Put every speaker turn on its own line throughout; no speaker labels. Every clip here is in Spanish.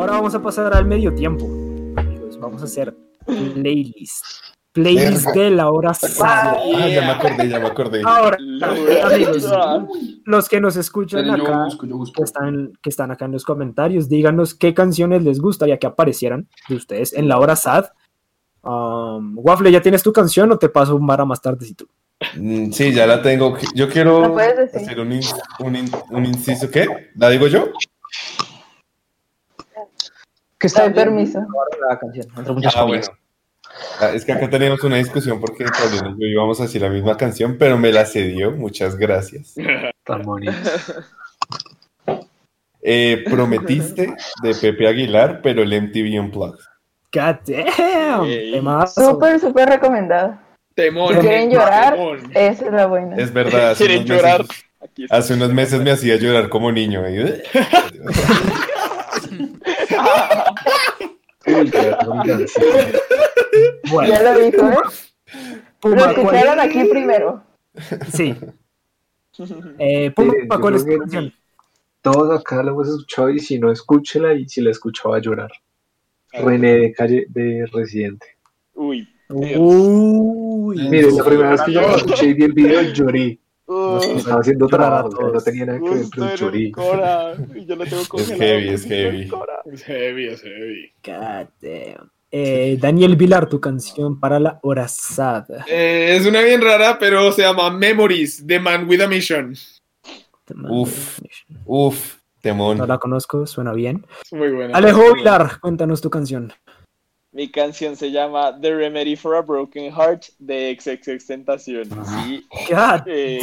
ahora vamos a pasar al medio tiempo. Amigos, vamos a hacer playlist. Playlist de la hora
Ah, ya me acordé, ya me acordé.
Ahora, amigos, los que nos escuchan
yo
acá,
busco, yo busco.
que están, que están acá en los comentarios, díganos qué canciones les gustaría que aparecieran de ustedes en la hora sad. Um, Waffle, ¿ya tienes tu canción o te paso un vara más tardecito?
Mm, Sí, ya la tengo. Yo quiero hacer un, in- un, in- un inciso. ¿Qué? ¿La digo yo?
Que está bien
permiso.
la canción, entre muchas
Ah, bueno. Es que acá teníamos una discusión porque Paulina y yo íbamos a decir la misma canción, pero me la cedió. Muchas gracias.
Tan bonito.
Eh, prometiste de Pepe Aguilar, pero el MTV Unplugged.
God damn,
Ey.
temazo.
Súper, súper recomendado.
Temón.
Si quieren llorar,
temón.
esa es la buena.
Es verdad. Hace
¿Quieren
unos,
llorar?
meses, hace unos meses me hacía llorar como niño. ¿eh?
Bueno,
Ya lo dijo, ¿eh? Lo
Puma, ¿cuál-
escucharon aquí primero.
Sí. Eh, Puma,
yo
¿cuál es
creo
tu
que
canción?
Todos acá la hemos escuchado y si no, escúchela y si la escuchaba a llorar. René de calle de Residente.
Uy.
Uy,
Miren, la primera vez que yo la escuché y vi el video lloré.
Uh,
Estaba haciendo
Llorar a
trabajo, o sea, no tenía nada que ver, lloré.
el Cora. Y yo lo tengo congelado.
heavy, es heavy.
Es heavy, es heavy.
God damn. Eh, Daniel Vilar, tu canción para la hora sad.
Eh, es una bien rara, pero se llama Memories, The Man with a Mission.
Uf. Uf, temón.
No la conozco, suena bien.
Es muy buena.
Alejo Vilar, cuéntanos tu canción.
Mi canción se llama The Remedy for a Broken Heart de XXX Tentación. Sí.
God
Eh,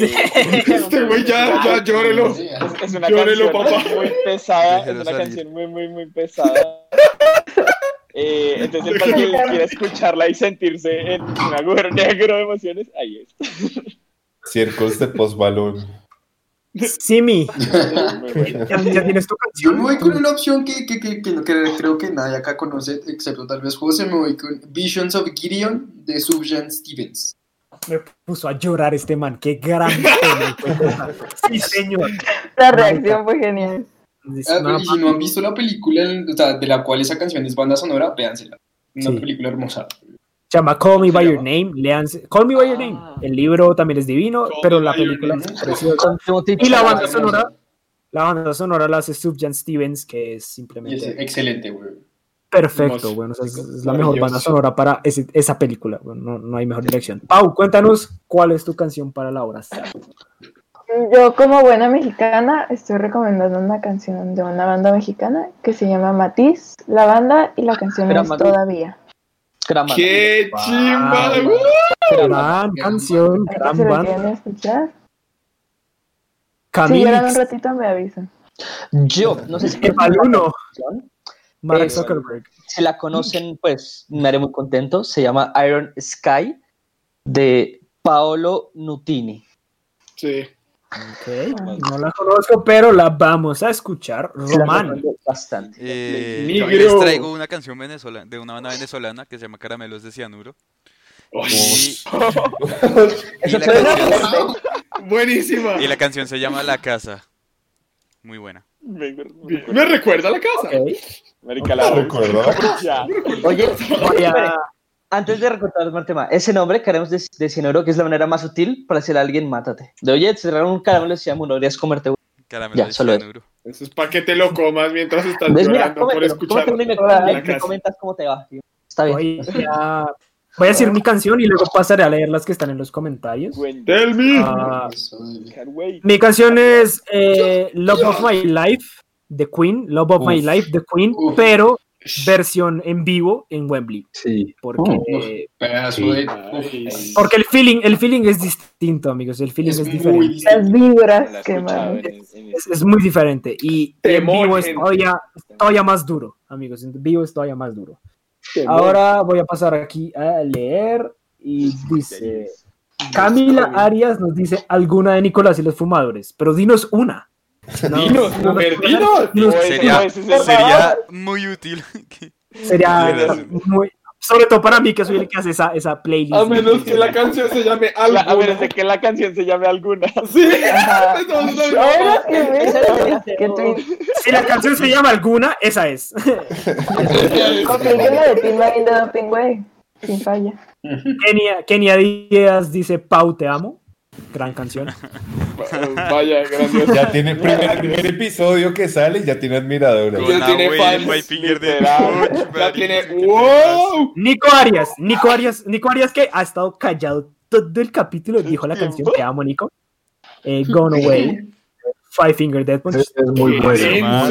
este güey ya, ya, llórelo. Es, es una Llórelo, canción papá. muy pesada,
Déjelo
es una
salir.
canción muy, muy, muy pesada. Eh, entonces, el que quiera escucharla y sentirse en un agujero negro de emociones, ahí es.
Circos de postbalón.
Simi. ¿ya, ya tienes tu
Yo
canción?
me voy con una opción que, que, que, que, que creo que nadie acá conoce, excepto tal vez José. Me voy con Visions of Gideon de Subjan Stevens.
Me puso a llorar este man. Qué gran tema. Sí, señor.
La reacción fue genial.
Ah, y si no han visto la película o sea, de la cual esa canción es banda sonora, véansela. Una
Sí.
película hermosa.
Se llama Call Me
¿Cómo
By Your? Name. Leanse. Call Me By Your Name.
Ah.
El libro también es divino,
Call
pero
Me
la película es preciosa. Y la banda sonora, la banda sonora la hace Subjan Stevens, que es simplemente
excelente, güey.
perfecto. Bueno, o sea, es, es la mejor banda sonora para ese- esa película. Bueno, no, no hay mejor dirección. Pau, cuéntanos cuál es tu canción para la hora.
Yo como buena mexicana estoy recomendando una canción de una banda mexicana que se llama Matiz, la banda y la canción
Pero
es
Matiz.
Todavía.
Banda.
¡Qué chimba!
Gran canción, gran
si
banda.
escuchar. Si
Camille,
lloran un ratito me avisan.
Yo, no sé si canción,
Mark
Eh,
Zuckerberg.
si la conocen, pues me haré muy contento. Se llama Iron Sky de Paolo Nutini.
Sí.
Ok, no la conozco, pero la vamos a escuchar. Román.
bastante.
Eh, yo les traigo una canción venezolana, de una banda venezolana que se llama Caramelos de Cianuro. Y, y
Eso
la
fue
canción,
Buenísima.
y la canción se llama La Casa. Muy buena.
Me, me- me recuerda a la casa.
Ok,
Marica, la.
Oye,
voy a-
antes de recortar el tema, ese nombre, Caramelos de, de Cianuro, que es la manera más sutil para decirle a alguien, mátate. De oye, te cerraron un caramelo de cianuro, deberías comerte uno.
Caramelos
Ya,
de
solo eso.
Cianuro.
Eso es para que te lo comas mientras estás.
Mira,
llorando por
cómetelo,
escuchar.
cómetelo y me, me-
La
me
casa.
comentas cómo te va. tío. Está bien.
voy a- voy a decir mi canción y luego pasaré a leer las que están en los comentarios.
Tell me.
Ah, mi canción es eh, Love of My Life de Queen, Love of My
Uf.
Life de Queen,
Uf.
pero versión en vivo en Wembley.
Sí.
Porque,
Uf. Pedazo de.
Porque el feeling, el feeling es distinto, amigos. El feeling
es
es,
muy
diferente.
Las
la
vibras que man.
en-
Es, es muy diferente. Y, y en vivo es todavía, todavía más duro, amigos. En vivo es todavía más duro.
Temón.
Ahora voy a pasar aquí a leer y dice Camila Arias nos dice alguna de Nicolás y los fumadores, pero dinos una. No,
Dinos,
no,
dinos.
no,
Sería, sería muy útil.
Sería muy sobre todo para mí que soy el que hace esa, esa playlist.
A menos que la canción se llame
La- a menos
alguna.
de que la canción se llame alguna.
Sí.
Si la canción se llama alguna, esa es.
Apliquen la de Team Marine de Doping Way. Sin falla.
Kenia, Kenia Díaz dice Pau, te amo. Gran canción.
Vaya, grandioso.
Ya tiene el primer, primer episodio que sale y ya tiene admiradores.
Ya tiene fans. Ya tiene. ¡Wow!
Nico Arias, Nico Arias, Nico Arias que ha estado callado todo el capítulo, dijo la canción Te amo, Nico. Eh, Gone Away. Five Finger Dead Punch.
Es, muy bueno.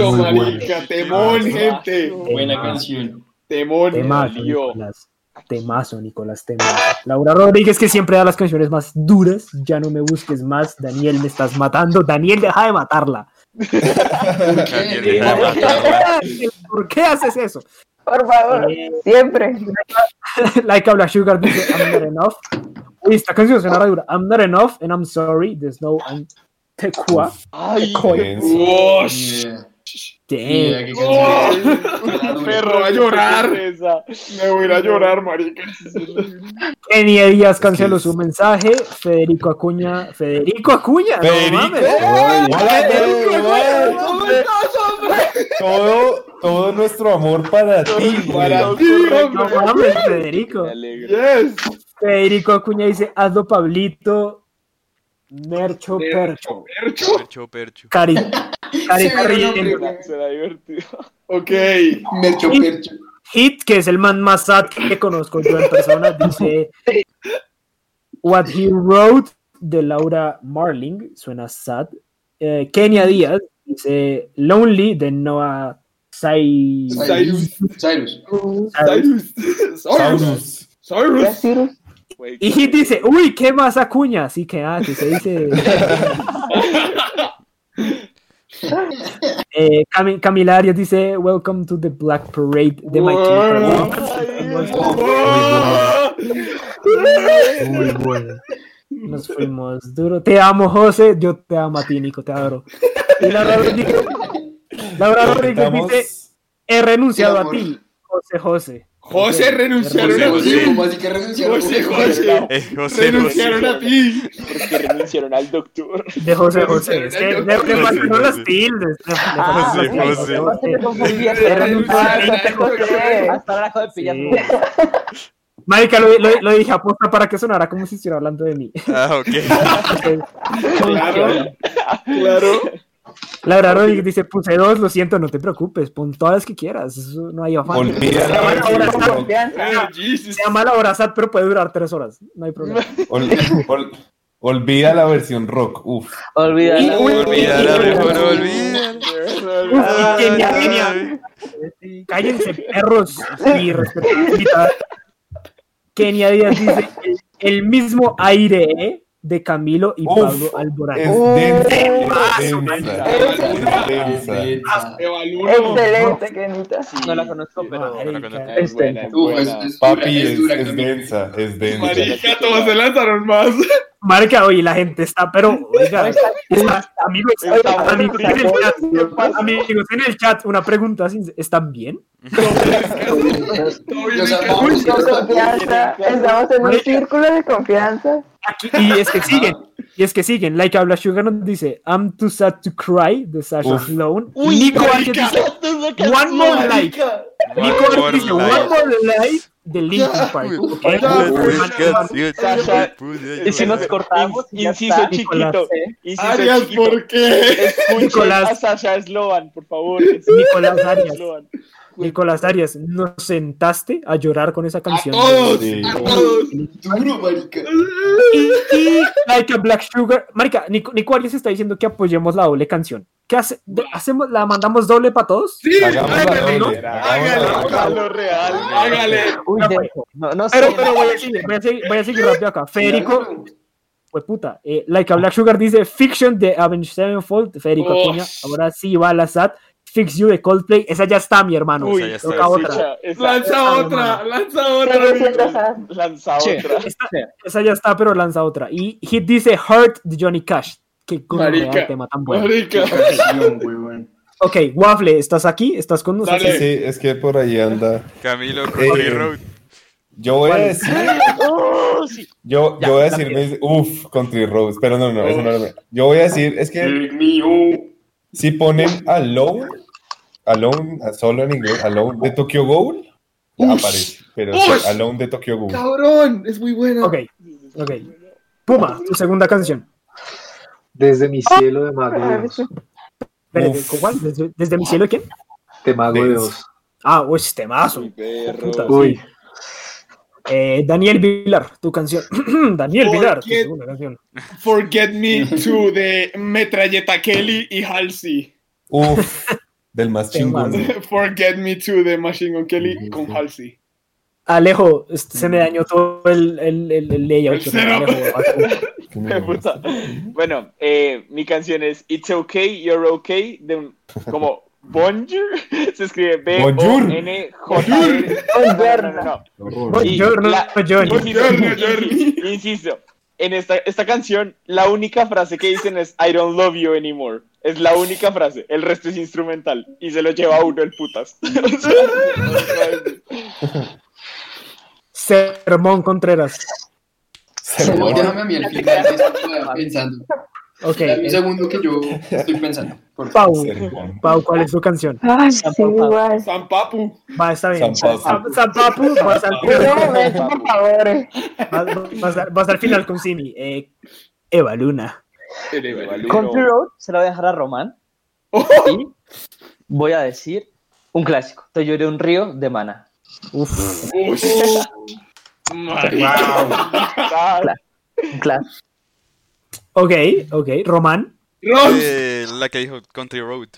Temón, gente.
Buena canción.
Temón.
Nicolás. Temazo, Nicolás, temazo. Laura Rodríguez, que siempre da las canciones más duras. Ya no me busques más. Daniel, me estás matando. Daniel, deja de matarla.
Daniel, deja de matarla.
¿Por qué haces eso?
Por favor,
Eh,
siempre.
like Habla Sugar dice, I'm not enough. Uy, esta canción suena dura. I'm not enough and I'm sorry. There's no I'm Tequa.
Ay,
Wosh.
Damn.
Oh. Perro, va a llorar. Me voy a ir a llorar, marica.
Kenia Díaz canceló su mensaje. Federico Acuña. Federico Acuña. no
Federico.
mames.
Todo, todo nuestro amor para ti.
Para ti,
No
hombre.
mames, Federico.
Yes.
Federico Acuña dice, hazlo Pablito. Mercho Percho.
Percho.
Percho, percho.
Cari, riendo.
nombre,
Será divertido.
Ok.
Mercho, percho.
Hit, que es el man más sad que conozco yo en persona, dice What He Wrote de Laura Marling, suena sad. Eh, Kenia Díaz dice Lonely de Noah Sai...
Cyrus.
Cyrus.
Cyrus. Cyrus. Cyrus.
Cyrus.
Güey,
Y Hit dice, uy, ¿qué más acuña? Así que, ah, que se dice... Eh, Cami- Camila Arias dice, Welcome to the Black Parade de My
Wow.
Chemical Romance".
Muy bueno.
Nos fuimos duro. Te amo, José. Yo te amo a ti, Nico. Te adoro. Y Laura Rodríguez, Laura Rodríguez dice: He renunciado a ti, José José.
José, renunciaron a
José,
ti.
¿Cómo así que renunciaron?
José, José.
Eh, José,
Renunciaron a ti.
porque renunciaron al doctor.
De José José. Es que le,
José, José.
las tildes.
Ah,
José. José.
Hasta ahora- Hasta ahora acabo de pillar.
Sí. Marica, lo, lo- lo dije aposta para que sonara como si estuviera hablando de mí.
Ah, ok.
Claro. Claro.
Laura Rodríguez dice: Puse dos, lo siento, no te preocupes. Pon todas las que quieras. Eso no hay afán.
Olvida
Se llama la hora se llama la hora SAT, pero puede durar tres horas. No hay problema.
Ol- ol- olvida la versión rock. Uf.
Olvídala.
Olvídala, mejor olvídala.
Uf, y Kenia, Kenia. Cállense, perros. Y. Kenia Díaz dice: el, el mismo aire ¿eh? De Camilo y
Uf,
Pablo Alborán.
Es densa. Densa. Densa.
Excelente, Kenita.
No la conozco, pero.
Es
dura,
Papi,
es
densa. Es densa.
Marica, todos se lanzaron más.
Marica, oye, la gente está, pero, oiga, está- amigos, amigos en el chat, amigos en el chat, una pregunta, ¿están bien?
Estamos en un círculo de confianza.
Aquí- y es que siguen, y es que siguen, like habla Sugar nos dice, I'm too sad to cry, de Sasha
Uf.
Sloan. Nico Vázquez dice, One More Life. Nico
One
Vázquez
More
dice. One More Life de Linkin Park.
Y si nos cortamos,
Inciso
está.
chiquito. Inciso
Arias,
chiquito.
¿por qué?
Nicolás.
a Sasha Sloan, por favor.
Nicolás Arias. Nicolás Arias, ¿nos sentaste a llorar con esa
A
canción?
todos.
Sí.
A todos.
Duro, marica.
Y, y like a Black Sugar, marica, Nico, Nico Arias está diciendo que apoyemos la doble canción. ¿Qué hace? hacemos? ¿La mandamos doble para todos?
Sí, hágale.
doble,
Hágale.
Hágalo real.
Hágale.
Uy,
No,
denso. No, no sé.
Pero, pero voy a seguir, voy a seguir, voy a seguir rápido acá. Federico, pues puta, eh, like a Black Sugar dice Fiction de Avenged Sevenfold, Federico
Oh.
Acuña, ahora sí va a la SAT. Fix You de Coldplay, esa ya está, mi hermano.
Uy,
Esa ya está,
otra.
Esa-
Lanza otra. Lanza otra.
Lanza otra.
Esa ya está, pero lanza otra. Y Hit dice Hurt de Johnny Cash. Qué
Marica.
tema tan bueno.
Marica.
Ok, Waffle, ¿estás aquí? ¿Estás con nosotros?
Dale.
Sí, es que por ahí anda.
Camilo,
Eh,
Country Road.
Yo voy a decir,
¡Oh, sí!
yo,
Ya,
yo voy a decir, uf, Country Roads, pero no, no, eso no lo Yo voy a decir, es que si ponen Alone, Alone, solo en inglés, Alone de Tokyo Ghoul, aparece, pero sí, Alone de Tokyo Ghoul.
Cabrón, es muy buena.
Ok, ok. Puma, tu segunda canción.
Desde mi cielo de Mago de.
Espérate. ¿con cuál? ¿Desde, desde mi cielo quién?
De Mago de. Oz.
Ah, uy, temazo.
Uy, perro.
Puta.
Uy,
Eh, Daniel Vilar, tu canción. Daniel
¿Por
Vilar, tu
qué?
segunda canción.
Forget Me to de Metralleta Kelly y Halsey.
Uf, del más chingón.
Forget Me to de Machine Gun Kelly con Halsey.
Alejo, este, se me dañó todo el, el, el, el layout.
El
Bueno, eh, mi canción es It's Okay, You're Okay, de un, como Bonjour, se escribe B-O-N-J-R. No, no, no, no. Y
Buongiorno,
la-
Johnny.
Buongiorno, Johnny.
Insisto, en esta, esta canción, la única frase que dicen es I don't love you anymore. Es la única frase, el resto es instrumental. Y se lo lleva uno el putas.
Sermón Contreras.
No, déjame a mí al final que estoy pensando.
Ok.
Dame un segundo que yo estoy pensando. Por
Pau. Pau, ¿cuál es tu canción?
Ay, sí, igual.
San Papu.
Va, está bien.
San Papu.
San- San Papu, vas al
Un
final.
momento, por favor.
Vas, vas al final con Simi. Eh, Eva Luna.
Country Road se la voy a dejar a Román. Y voy a decir un clásico. Te lloré un río de mana.
Uf.
Uy.
Clásico.
Ok, ok. Román.
Eh, la que dijo Country Road.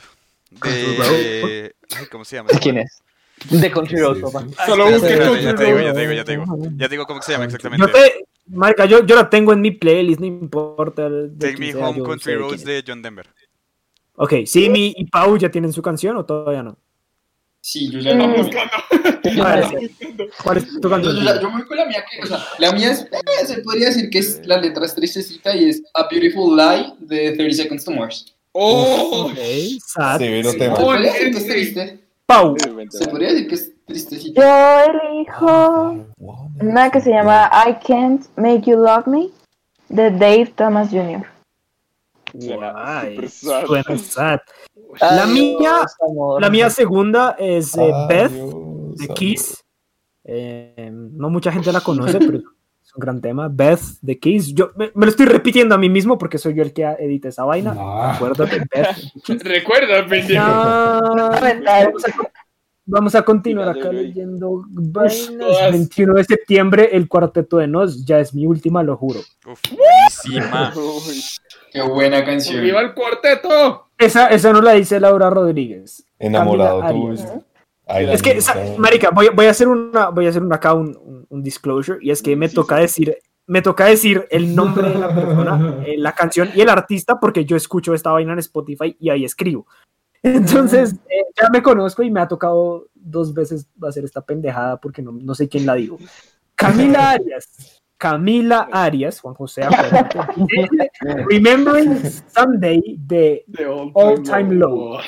Country
De... Ay, ¿Cómo se llama?
¿De quién es? De Country Road, papá.
Solo busqué
espérate, ya
Country
te digo, ya te digo, ya te digo. Ya te digo cómo se llama
Yo
exactamente.
te. Marca, yo, yo la tengo en mi playlist, no importa.
Take Me Home Country Roads de John Denver.
Ok, Simi y Pau ya tienen su canción o todavía no.
Sí, yo ya no.
buscando.
A ver, ¿Cuál es tu
Yo,
canción?
yo, ya- yo me voy con la mía que, o sea, la mía es, eh, se podría decir que es, la letra es tristecita y es A Beautiful Lie de 30 Seconds to Mars.
Oh.
Ok, sad.
Severo
Se
tema.
podría decir que es triste.
Pau.
Se podría decir que es tristecita.
Yo elijo una que se llama I Can't Make You Love Me de Dave Thomas Jr.
Suena
Guay,
super sad.
suena sad. La mía- La mía segunda es eh, Beth de
Adiós,
Kiss. Eh, no mucha gente la conoce, pero es un gran tema. Beth de Kiss. Yo me, me lo estoy repitiendo a mí mismo porque soy yo el que edita esa vaina.
Ah.
Acuérdate, Beth. de.
Recuerda, pendejo.
Ah. Vamos, a, continuar acá leyendo vainas.
todas.
21 de septiembre, el cuarteto de Nos. Ya es mi última, lo juro.
Uf, buenísima.
Uy,
Qué buena canción.
¡Viva el cuarteto!
Esa, esa no la dice Laura Rodríguez.
Enamorado la
Es que, marica, voy, voy a hacer una, voy a hacer una acá un, un- un disclosure y es que me toca decir, me toca decir el nombre de la persona, eh, la canción y el artista porque yo escucho esta vaina en Spotify y ahí escribo. Entonces, eh, ya me conozco y me ha tocado dos veces hacer esta pendejada porque no, no sé quién la digo. Camila Arias. Camila Arias, Juan José. Remembering Sunday de
De All,
All Time Low.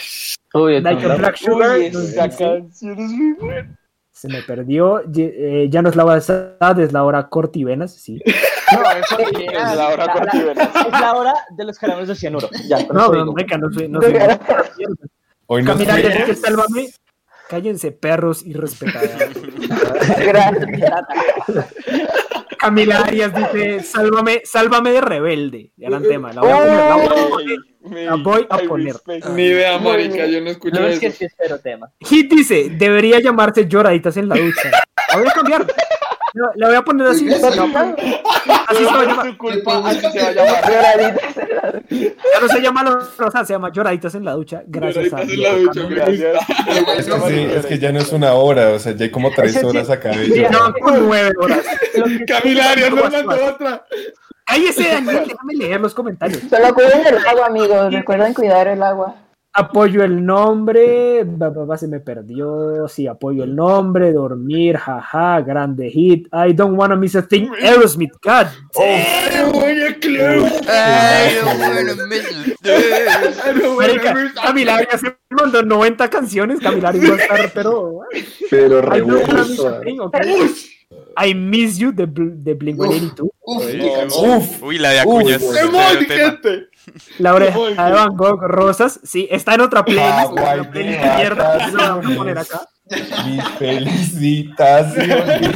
Like a Black Sugar.
uy,
nos
esa
dice-
canción es muy buena.
Se me perdió. eh, ya no es la hora de sad, es la hora cortivenas, sí.
No, eso
Es la hora cortivenas.
Es la hora de los caramelos de cianuro. Ya,
No,
eso
no, soy. No soy
Hoy no
Camila, ya que sálvame. Cállense, perros irrespetados.
Gracias.
Camila Arias dice: Sálvame, sálvame de rebelde. Gran tema. La voy a poner. La voy a poner.
Ey,
La voy a
I
poner.
respect.
Ni idea, marica, yo no escucho
No es que
eso.
sí espero tema.
Hit dice: Debería llamarse lloraditas en la ducha. La voy a cambiar. La- La voy a poner así.
Sí,
No, así se va a llamar.
Es tu culpa, así se va a llamar.
Ya no se llama la rosa, se llama lloraditas en la ducha. Gracias a.
Es que sí, es que ya no es una hora, o sea, ya hay como tres horas acá
no, nueve horas.
Camila Arias no mandó otra.
Cállese, Daniel, déjame leer los comentarios.
Solo cuiden el agua, amigos. Recuerden cuidar el agua.
Apoyo el nombre, ba, se me perdió. Sí, apoyo el nombre, dormir, jaja, grande hit. I don't wanna miss a thing. Aerosmith, God.
Oye, club.
Ay, no, bueno, me-
Marica, Camila ya se mandó 90 canciones. Camila va a estar, pero.
Pero
I
re
I Miss You de, Bl- de Blink-182.
Uf,
Uf.
qué canción.
Uf,
Uy, la de Acuñas.
Uy,
severo
¡Demon,
tema.
gente!
La oreja
Muy
de. Van Gogh, Rosas. Sí, está en otra playlist. En otra playlist
de
mierda. Eso lo vamos a poner acá.
mis felicitaciones.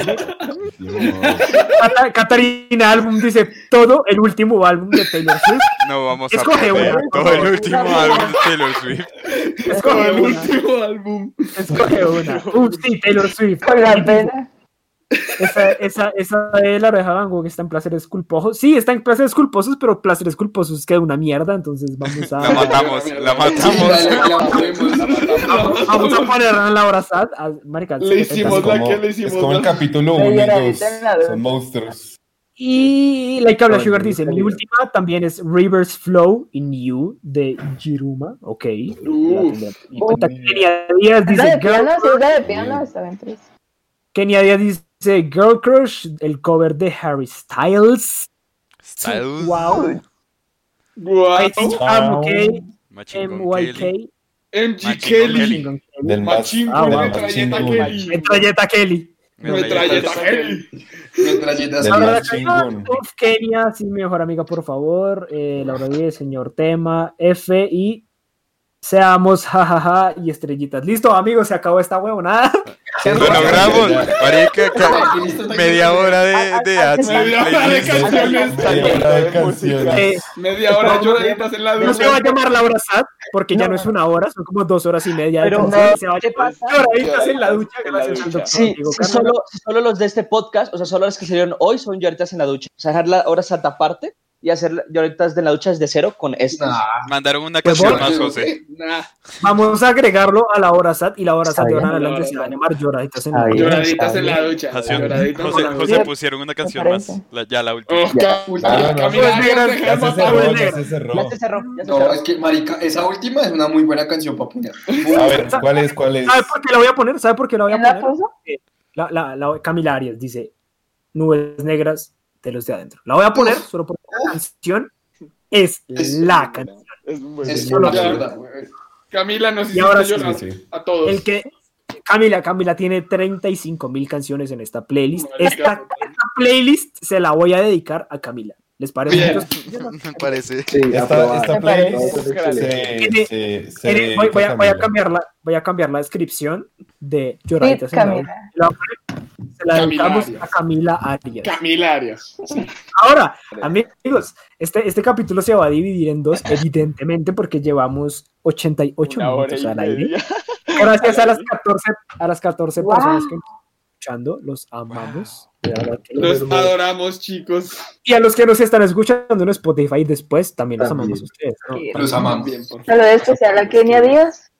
Catarina Álbum dice todo el último álbum de Taylor Swift.
No vamos a
Escoge una, por
todo el último álbum de Taylor Swift.
Escoge
el
una.
último álbum.
Escoge una. Uf, sí, Taylor Swift.
Con la pena.
Esa, esa, esa de la oreja de Van Gogh está en placeres culposos. Sí, está en placeres culposos, pero placeres culposos queda una mierda. Entonces vamos
La
a,
matamos, la matamos.
la- la- la la matamos.
vamos a ponerla en la hora sad. a- Marica,
Le hicimos
Es
la que le
es
hicimos
como el
la-
capítulo
La
1 y 2.
lloradita en la ducha.
Son monstruos.
Y Like Habla Sugar dice: Mi última también es Rivers Flow in You de Jiruma. Ok. Y cuenta Kenia Díaz
¿Es la
dice:
es la.
Kenia Díaz dice Girl Crush, el cover de Harry Styles.
Styles.
Wow.
Guau.
MK, MYK,
Kelly.
MG Kelly.
Del
Ah,
metralleta Kelly.
Metralleta Kelly.
Metralleta Kelly.
Kenia, sí, mi mejor amiga, por favor. Eh, Laura Díez, señor tema, F y seamos jajaja y estrellitas. Listo, amigos, se acabó esta huevonada.
Lo logramos. Marica, media hora de, de ads
Media hora de canciones.
Media hora de canciones.
Eh,
Media hora de lloraditas en la
no se va a
ducha.
llamar Laura Sad, porque ya no es una hora, son como dos horas y media. de
Pero
se va a
¿qué
llamar
pasa?
Lloraditas en la ducha,
la ducha.
Sí, solo, los de este podcast, o sea, solo las que salieron hoy son lloritas en la ducha. O sea, dejar la hora santa aparte y hacer lloritas de la ducha desde cero con estas.
Nah.
Mandaron una
Pues
canción más, José.
Nah,
Vamos a agregarlo a la hora SAT y la hora SAT de ahora adelante se va a llamar Lloraditas en la ducha.
lloraditas en la ducha.
José,
la
José
ducha.
pusieron una canción más. La- ya la última.
Oh,
Uy,
Ah, no, Ya se cerró, ya se cerró.
Ya se cerró, ya se
No, es que, marica, esa última es una muy buena canción para poner.
A ver, ¿cuál es? ¿Cuál es?
¿Sabe por qué la voy a poner? ¿Sabe por qué la voy a
¿Quién la
poner?
puso?
La, la, la- Camila Arias dice Nubes negras de los de adentro. La voy a poner solo porque la canción es
Es
la canción.
Es muy
Es una.
Camila nos
Y ahora
hiciste
sí,
llorar
sí, sí.
a todos.
El que Camila, Camila tiene 35 mil canciones en esta playlist. Esta, esta playlist se la voy a dedicar a Camila. ¿Les parece?
Bien.
Me parece.
Sí,
Esta, esta playlist
voy, voy a, voy a
Camila.
cambiar la, voy a cambiar la descripción de. La- Se la
Camila
dedicamos
Arias.
a Camila Arias.
Camila Arias.
Ahora, amigos, este, este capítulo se va a dividir en dos, evidentemente, porque llevamos 88
Una
minutos al aire. Gracias a las 14, a las 14
Wow.
personas que nos están escuchando, los amamos. los
adoramos, chicos.
Y a los que nos están escuchando en Spotify después, también los amamos a ustedes. ¿no?
Sí.
Los amamos.
Bien, por
Saludo especial a Kenia Díaz.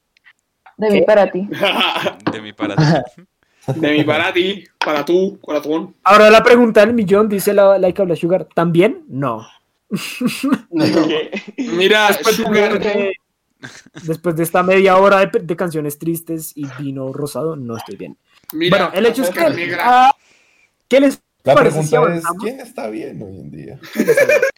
De mí
¿Qué?
para ti.
favor.
De mi para
De mí para ti, para tú, corazón.
Ahora la pregunta del millón, dice la Habla Sugar, ¿también? No.
¿Qué?
Mira,
Después
Sugar,
de, después de esta media hora de, de canciones tristes y vino rosado, no estoy bien.
mira.
bueno, el hecho es que...
negra.
ah, ¿Qué les
La
parece si
pregunta es? ¿quién está bien hoy en día?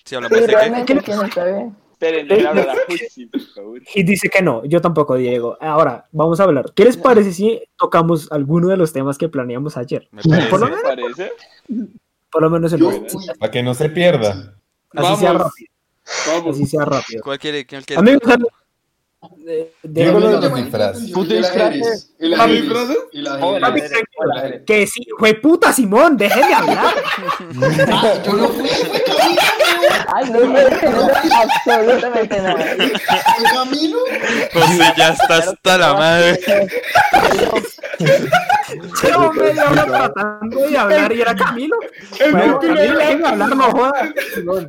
Si hablamos de qué.
realmente quién está bien.
Esperen, déjenme hablar a Juicy, por favor.
Y dice que no, yo tampoco, Diego. Ahora, vamos a hablar. ¿Qué les parece si tocamos alguno de los temas que planeamos ayer?
Me
Por lo
parece.
¿Me parece?
Por lo menos el
Yo,
Para que no se pierda.
Así sea
Vamos.
rápido.
Vamos.
Así sea rápido.
¿Cuál quiere? ¿Cuál quiere?
Amigos, Diego, lo-
los disfraces.
El ajedrez. El
Papi.
El
tranquilo. que sí, fue puta Simón, déjeme hablar.
Ah, yo no fui, fue Camilo.
Ay, no me entiendo absolutamente nada.
¿Fue Camilo?
José ya está hasta la madre.
Llevo media hora tratando de hablar y era Camilo.
El
Bueno,
de la-
hablar, no joda.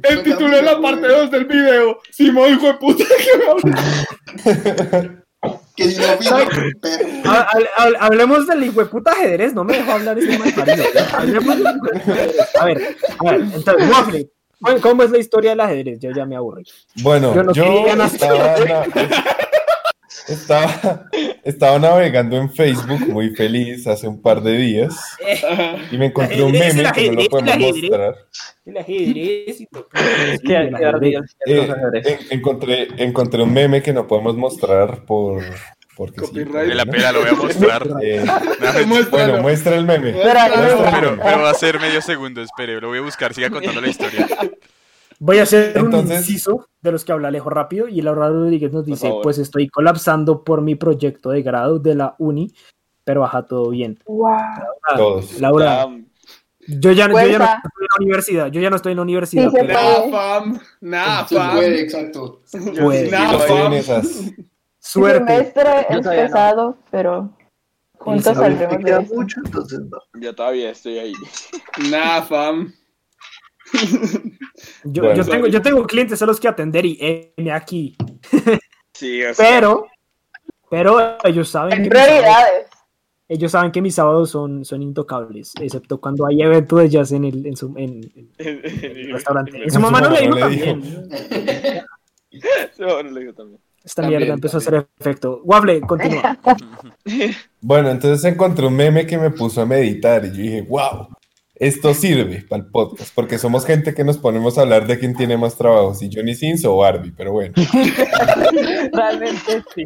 El título de la parte 2 del video. Simón, hijo de puta, que me habla.
Que fui, perro.
Ha- hable- Hablemos del hijo de puta ajedrez, no me dejó hablar este mal parido. Hablemos del hijo de puta ajedrez. A ver, a ver, entonces, Waffle, ¿cómo- ¿cómo es la historia del ajedrez? Yo ya me aburrí.
Bueno,
Yo no
yo estaba, na- estaba, estaba navegando en Facebook muy feliz hace un par de días y me encontré un meme que no lo podemos mostrar.
El ajedrez
encontré, encontré un meme que no podemos mostrar por, Porque sí.
De la pera lo voy a mostrar.
Eh, bueno, muestra el Muestra
Pero,
meme.
pero va a ser medio segundo, espere, lo voy a buscar, siga contando la historia.
Voy a hacer un inciso de los que habla Alejo rápido y Laura Rodríguez nos dice, pues estoy colapsando por mi proyecto de grado de la uni, pero baja todo bien.
Wow.
Ah,
Todos.
Laura,
Ya,
yo ya, yo ya no estoy en la universidad, yo ya no estoy en la universidad.
Sí,
Nah, fam. Nah,
Se
fam.
puede, exacto.
Estoy en
fam.
esas.
El
suerte.
semestre es
no.
pero juntos saldremos de
mucho, entonces no.
yo todavía estoy ahí.
Nah, fam.
Yo,
Bueno.
yo tengo, yo tengo clientes a los que atender y M aquí,
Sí, o sea,
pero, pero ellos saben
Hay
que mis sábados,
prioridades.
ellos saben que mis sábados son, son intocables, excepto cuando hay evento de jazz en el, en su, en, en el restaurante. Y su mamá no le dijo también.
No, no lo digo también.
Esta
También,
mierda empezó a hacer efecto. Waffle, continúa.
Bueno, entonces encontré un meme que me puso a meditar y yo dije, wow, esto sirve para el podcast, porque somos gente que nos ponemos a hablar de quién tiene más trabajo, si Johnny Sins o Barbie, pero bueno.
Realmente sí.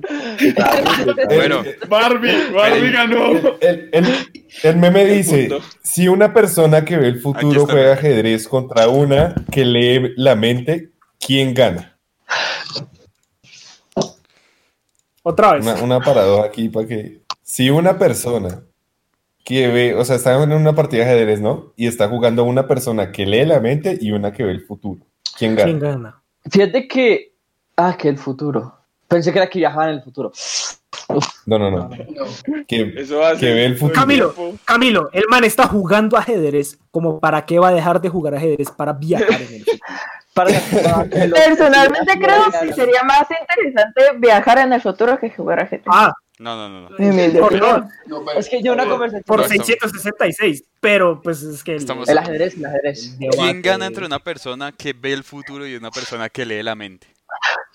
Bueno.
Barbie, Barbie ganó.
El, el- el meme dice, si una persona que ve el futuro juega ajedrez contra una que lee la mente, ¿quién gana?
Otra vez.
Una, una paradoja aquí para que... Si una persona que ve, o sea, está en una partida de ajedrez, ¿no? Y está jugando una persona que lee la mente y una que ve el futuro. ¿Quién gana?
¿Quién gana?
Fíjate que. Ah, que el futuro. Pensé que era que viajaba en el futuro.
No, no, no.
No.
Que,
Eso hace
que ve el futuro.
Camilo, Camilo, el man está jugando ajedrez, como para qué va a dejar de jugar ajedrez para viajar en el futuro.
Para
Personalmente creo que sería más interesante viajar en el futuro que jugar a GTA.
Ah,
No, no, no, no.
Por.
No, pero-
Es que yo una conversación.
por
No, estamos-
666, pero pues es que el-
Estamos-
El ajedrez, el ajedrez.
¿Quién gana entre una persona que ve el futuro y una persona que lee la mente?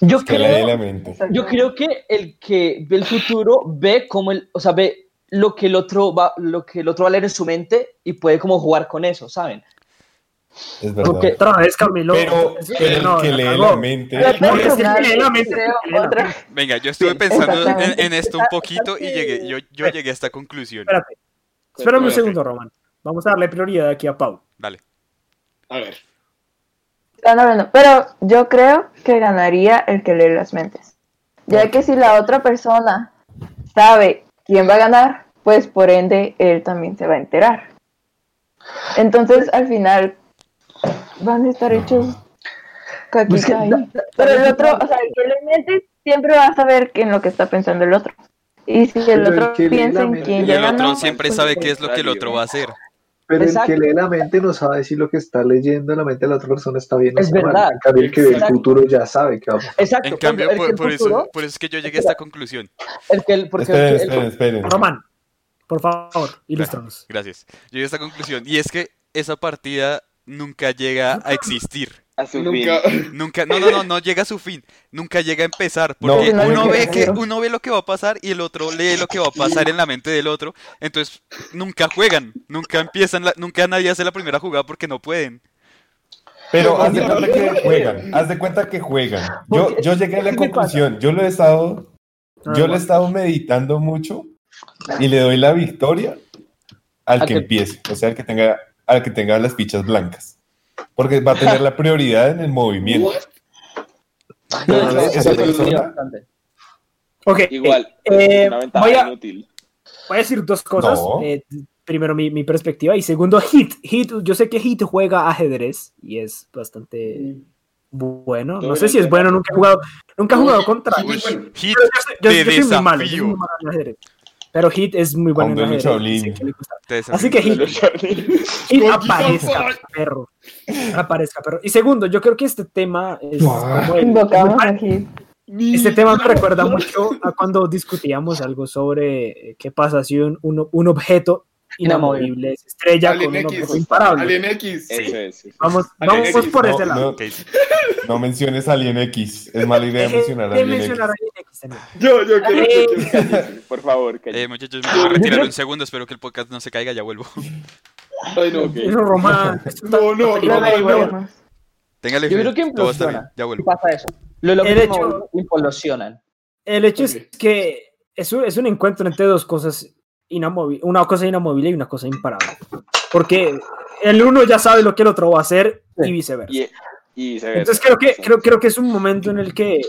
Yo
Que lee la
creo,
mente.
yo creo que el que ve el futuro ve como el, o sea, ve lo que el otro va, lo que el otro va a leer en su mente y puede como jugar con eso, ¿saben?
Es verdad.
Porque-
Otra vez, Camilo.
Pero, el
no,
que lee la mente...
No.
Venga, yo estuve
Sí,
pensando en, esto un poquito y llegué, yo, yo llegué a esta conclusión.
Espérate. Espérame un segundo, Román. Vamos a darle prioridad aquí a Pau.
Dale.
A ver.
Están hablando, pero yo creo que ganaría el que lee las mentes. Ya que si la otra persona sabe quién va a ganar, pues por ende él también se va a enterar. Entonces al final van a estar hechos caquita
Pues que da-
Pero el otro, o sea, el que lee mentes siempre va a saber en lo que está pensando el otro. Y si el
Pero el
otro
que lee
piensa en quién
Y el otro
ganó,
siempre
pues,
sabe
pues,
qué es lo que el otro va a hacer.
Pero
Exacto.
el que lee la mente no sabe si lo que está leyendo en la mente de la otra persona está bien o
Es
está mal.
verdad.
En cambio, el que ve el futuro ya sabe qué va a pasar.
Exacto.
En cambio,
el que
por,
el
por
futuro-
eso, por eso es que yo llegué a esta conclusión.
el que el, porque
Esperen,
el-
esperen, esperen.
Román, por favor, ilústranos.
Gracias. Yo llegué a esta conclusión. Y es que esa partida nunca llega a existir.
A su
Nunca.
fin.
Nunca, no, no, no, no llega a su fin. Nunca llega a empezar. Porque
No.
uno
No,
ve que
no.
uno ve lo que va a pasar y el otro lee lo que va a pasar en la mente del otro. Entonces, nunca juegan, nunca empiezan, la- nunca nadie hace la primera jugada porque no pueden.
Pero haz de cuenta que juegan, haz de cuenta que juegan. Yo, yo llegué a la conclusión, yo lo he estado, yo lo he estado meditando mucho y le doy la victoria al que- empiece, o sea, al que tenga, al que tenga las fichas blancas. Porque va a tener la prioridad en el movimiento.
No,
esa persona-.
Ok,
Igual,
eh,
una ventaja
voy a-
inútil.
voy a decir dos cosas.
No.
Eh, primero, mi, mi perspectiva. Y segundo, Hit. Hit. Yo sé que Hit juega ajedrez y es bastante bueno.
Todo
No sé si es bueno, nunca he jugado, nunca he jugado contra.
Uy, bueno.
Hit
yo, soy muy malo, yo soy
desafío.
muy malo en ajedrez. Pero Hit es muy bueno en
Hombre,
ajedrez.
Shaolin.
y sé que le gusta.
te desafío.
Así que Hit, Hit aparezca, perro. Aparezca, perro. Y segundo, yo creo que este tema es
Invocamos.
Este tema me recuerda mucho a cuando discutíamos algo sobre eh, qué pasa si un, un- un objeto inamovible se estrella
Alien
con un
X.
objeto imparable.
Alien X.
Es.
Vamos,
Alien
vamos
X.
por
No,
ese lado.
no, no menciones Alien X, es mala idea
Deje
mencionar
de
Alien
mencionar
X.
Alien X.
Yo, yo quiero.
Eh,
Por favor, que
Eh, muchachos, me voy a retirar un segundo. Espero que el podcast no se caiga. Ya vuelvo.
Ay, no.
Está-
No, no,
Lo
no, no.
averiguaremos.
Téngale
Yo creo que
todo está bien.
implosiona.
Ya
¿Qué
vuelvo.
pasa eso? Lo, lo
El hecho-
implosionan.
El hecho es que es un, es un encuentro entre dos cosas una cosa inamovible y una cosa imparable. Porque el uno ya sabe lo que el otro va a hacer y viceversa.
Y, y viceversa.
Entonces creo que, creo, creo que es un momento en el que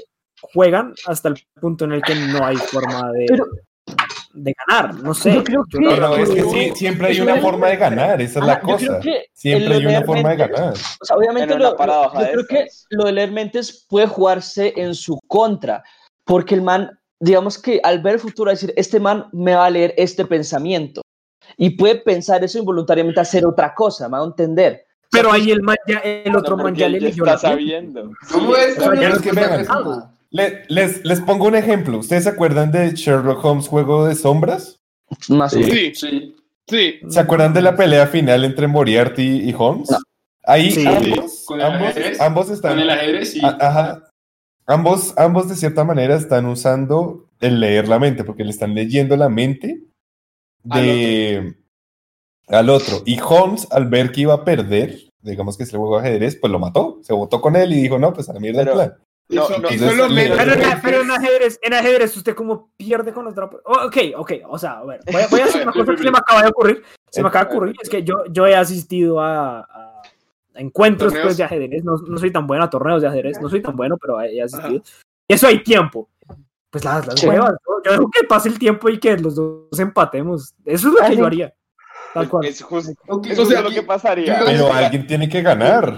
juegan hasta el punto en el que no hay forma de,
Pero-
de ganar. No sé.
Yo creo que-
Pero es que
no-
sí, siempre hay una forma de ganar, esa es la cosa. Siempre hay una
de
forma de ganar.
O sea, obviamente lo, yo
de
creo que lo del Hermentes puede jugarse en su contra, porque el man, digamos que al ver el futuro, decir, este man me va a leer este pensamiento, y puede pensar eso involuntariamente hacer otra cosa, me va a entender.
Pero ahí el, man ya- el
No,
otro man
porque
ya le leyó
está sabiendo.
¿Cómo es?
o sea, ya
es
no
que
me
vean.
responda.
Le- les, les pongo un ejemplo. ¿Ustedes se acuerdan de Sherlock Holmes Juego de Sombras?
Más menos.
Sí,
Sí.
sí.
¿Se acuerdan de la pelea final entre Moriarty y Holmes? Ahí
Sí.
ambos,
Con el
ambos,
ajedrez.
ambos están...
Con el ajedrez, sí.
a- Ajá. Ambos, ambos de cierta manera están usando el leer la mente, porque le están leyendo la mente de al otro. Y Holmes, al ver que iba a perder, digamos que se juego de ajedrez, pues lo mató. Se votó con él y dijo, no, pues a la mierda el plan.
No, no,
es
entonces,
menos.
Pero, en,
Pero-
en ajedrez, en ajedrez, usted como pierde con otra. Oh, ok, ok, o sea, a ver, voy a, voy a hacer una cosa que se me acaba de ocurrir. Se me acaba de ocurrir, es que yo, yo he asistido a, a encuentros
¿Torneos?
pues, de ajedrez, no, no soy tan bueno a torneos de ajedrez, no soy tan bueno, pero he asistido. Y eso hay tiempo. Pues las, las
Sí.
huevas, yo, yo dejo que pase el tiempo y que los dos empatemos. Eso es lo que yo haría. Tal cual.
Es justo
Ok,
eso
O sea,
es lo que pasaría.
Pero alguien tiene que ganar.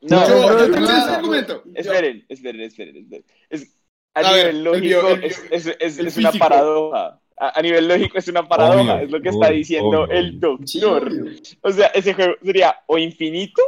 No,
Yo,
no,
yo
no,
tengo
no,
ese
no.
argumento.
Esperen, esperen, esperen, esperen. Es, a,
A ver,
nivel
el
lógico
el
es, es, es, es una paradoja. A, a nivel lógico es una paradoja,
Obvio,
es lo que está
obvio,
diciendo
obvio,
el doctor.
obvio.
o sea, ese juego sería o infinito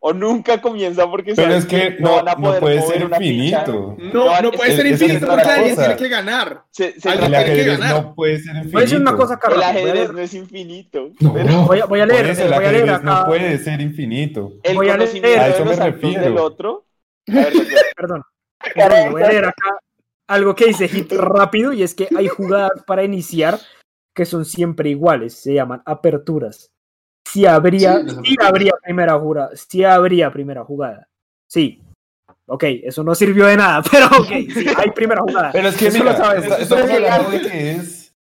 o nunca comienza porque
Pero es que no,
van a
no
poder
puede
mover
ser
una ficha.
infinito.
No, no puede
es-
ser infinito
es
porque alguien tiene que ganar.
Se, se
El
que
ajedrez
ganar.
no puede ser infinito.
Voy a decir una cosa, Carlos.
el ajedrez no es infinito.
No,
pero
voy a, voy a leer,
eso el
voy a leer
ajedrez no
acá.
puede ser infinito.
el
voy a leer-
a eso
de
me refiero.
del otro. A ver.
Perdón, voy a leer acá algo que dice Hit rápido y es que hay jugadas para iniciar que son siempre iguales, se llaman aperturas. Si habría,
Sí,
sí habría primera jugada, si habría primera jugada. Sí. Ok, eso no sirvió de nada, pero ok, sí, hay primera jugada.
Pero es que
Eso
mira,
lo sabes,
está- estamos
es legal.
hablando de que es.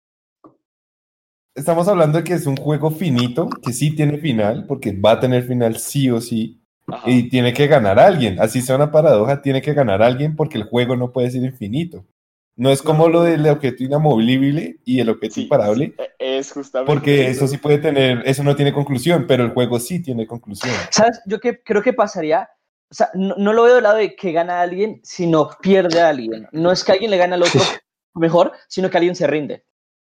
Estamos hablando de que es un juego finito, que sí tiene final, porque va a tener final sí o sí,
Ajá.
y tiene que ganar alguien. Así sea una paradoja, tiene que ganar alguien porque el juego no puede ser infinito. No es como lo del objeto inamovible y el objeto
Sí,
imparable,
sí, es justamente
porque eso sí puede tener, eso no tiene conclusión, pero el juego sí tiene conclusión.
¿Sabes? Yo que, creo que pasaría, o sea, no, no lo veo del lado de que gana alguien, sino pierde a alguien. No es que alguien le gane al otro mejor, sino que alguien se rinde.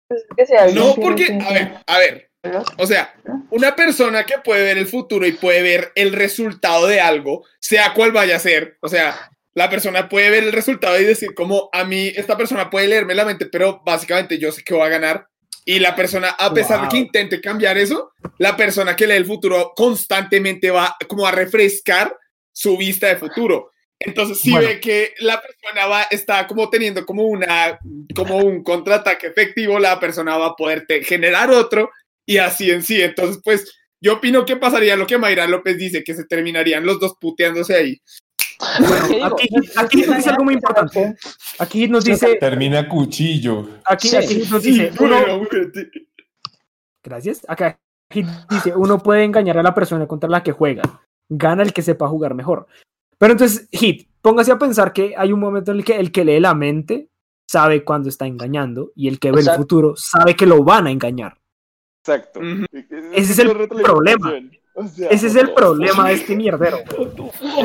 Pues,
No, porque,
que-
a ver, a ver. O sea, una persona que puede ver el futuro y puede ver el resultado de algo, sea cual vaya a ser, o sea, la persona puede ver el resultado y decir como a mí esta persona puede leerme la mente, pero básicamente yo sé que va a ganar. Y la persona, a pesar de que intente cambiar eso, la persona que lee el futuro constantemente va como a refrescar su vista de futuro. Entonces, si
Bueno.
ve que la persona va, está como teniendo como una, como un contraataque efectivo, la persona va a poder generar otro y así en sí. Entonces, pues, yo opino que pasaría lo que Mayra López dice, que se terminarían los dos puteándose ahí.
Aquí, aquí nos dice algo muy importante. Aquí nos dice,
Termina cuchillo.
aquí,
Sí,
aquí nos
Sí,
dice, uno. Gracias. Acá aquí dice, uno puede engañar a la persona contra la que juega. Gana el que sepa jugar mejor. Pero entonces, Hit, póngase a pensar que hay un momento en el que el que lee la mente sabe cuándo está engañando y el que ve el futuro sabe que lo van a engañar.
Exacto.
Ese es el problema.
O sea,
Ese es el problema de este mierdero.
Yo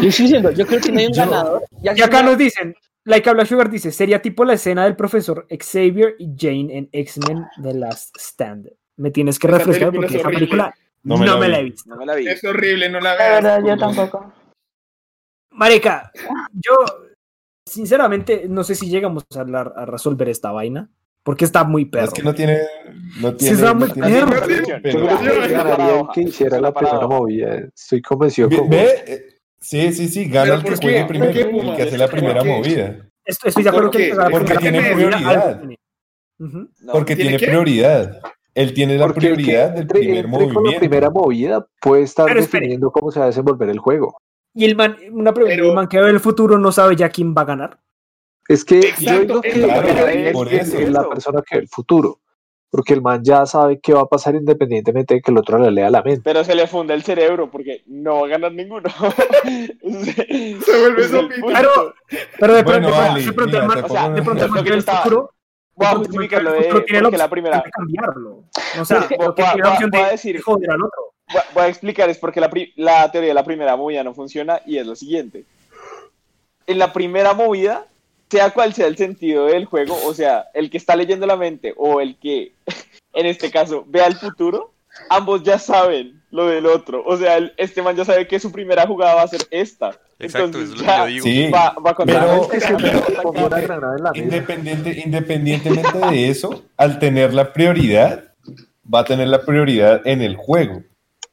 estoy diciendo, yo creo que no hay un
Yo-
ganador.
Y acá nos dicen, Like a Black Sugar dice, sería tipo la escena del profesor Xavier y Jane en X-Men The Last Stand. Me tienes que refrescar porque
es
esa película
No
no
me
me,
la
he
vi.
visto.
No me la vi.
Es horrible, no la
verdad, yo tampoco.
Marica, yo sinceramente no sé si llegamos a, hablar- a resolver esta vaina, porque está muy perro.
Es que no tiene. No tiene.
está
no
muy
tiene-
perro.
Yo que
Sí,
ganaría el
paradoja.
que hiciera la primera movida. Estoy convencido
eh, sí, sí, sí, gana
¿Pero
el que juegue
¿Por
primero,
qué,
el que hace la
¿Por
primera movida.
Estoy, estoy de acuerdo
¿Por
que
Porque tiene prioridad. Porque
¿tiene
prioridad. Él tiene la
porque
prioridad del primer
entre con la
movimiento.
primera movida puede estar
Pero espere.
definiendo cómo se va a desenvolver el juego.
Y el man, una pregunta,
Pero-
el man que ve el futuro no sabe ya quién va a ganar.
Es que yo
Exacto,
digo que
Claro,
yo
es
por eso.
es la persona que ve el futuro. Porque el man ya sabe qué va a pasar independientemente de que el otro le lea la mente.
Pero se le funda el cerebro porque no va a ganar ninguno. se
vuelve sopita.
Pero, pero de
Bueno,
pronto,
Ali,
de pronto,
mira,
man- o sea, de pronto el futuro,
Voy a
de
justificar lo de
la
porque la primera.
de cambiarlo. O sea,
Porque-
lo que
voy a-
tiene la opción
voy a
de
decir-
joder al otro.
Voy a- voy a explicar, es porque la, la teoría de la primera movida no funciona y es lo siguiente. En la primera movida, sea cual sea el sentido del juego, o sea, el que está leyendo la mente o el que, en este caso, vea el futuro, ambos ya saben lo del otro. O sea, el- este man ya sabe que su primera jugada va a ser esta.
Exacto,
Entonces,
es lo que yo digo.
Sí,
va, va con
pero-. Independiente, independientemente de eso, al tener la prioridad, va a tener la prioridad en el juego.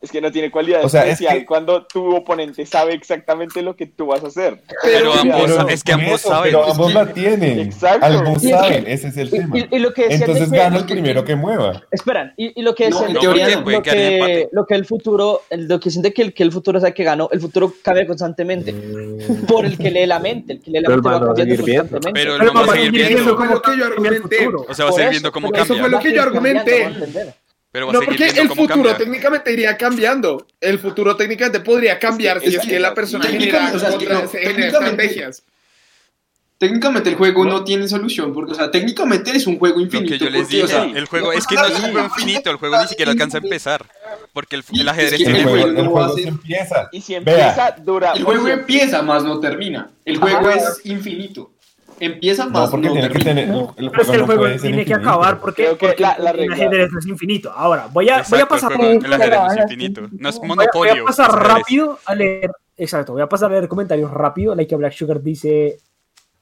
Es que no tiene cualidad
O sea, es
especial
que-
cuando tu oponente sabe exactamente lo que tú vas a hacer.
Pero ambos,
Pero-
es que ambos
eso,
saben.
Pero ambos la tienen.
Exacto.
Ambos
Y es que-
saben, ese es el
Y,
tema.
y- y lo que
Entonces gana el primero que mueva.
Esperan, y, y lo que
No, teoría
que-
no.
Puede
lo, que, lo que el futuro, lo que siente que el, que el futuro sabe que ganó, el futuro cambia constantemente por el que lee la mente, el que lee la mente va cambiando constantemente.
Pero no va a seguir viendo.
que yo
cambia
argumenté.
O sea, va a seguir
eso,
viendo cómo
pero
eso
cambia.
fue lo que yo argumenté.
Pero va
No, porque el futuro
cambia.
técnicamente iría cambiando. El futuro técnicamente podría cambiar si
es
es
que-
que la persona genera,
o sea, es que
contra-
no,
se genera
técnicamente-
estrategias.
Técnicamente el juego no tiene solución, porque, o sea, técnicamente es un juego
Lo
infinito.
que yo les
porque,
dije,
o sea,
el juego es que no es un juego infinito, el juego ni siquiera alcanza a empezar. Porque el, el
Es
ajedrez
que
El
tiene
el
juego,
juego
el juego se empieza.
Y si
Vea.
empieza, dura.
El juego empieza más no termina. El juego es infinito. Empieza más
No, porque
no
tiene que tener. El
Pero es que el
no
juego tiene que
infinito.
acabar porque,
Creo que
porque
la- la
el
regla-
ajedrez no es infinito. Ahora, voy a, voy a
Exacto,
pasar
el, juego, el ajedrez
Pero
es infinito. No es
Voy a,
monopolio.
voy a pasar rápido a leer. Exacto, voy a pasar a leer comentarios rápido. Like Black Sugar dice.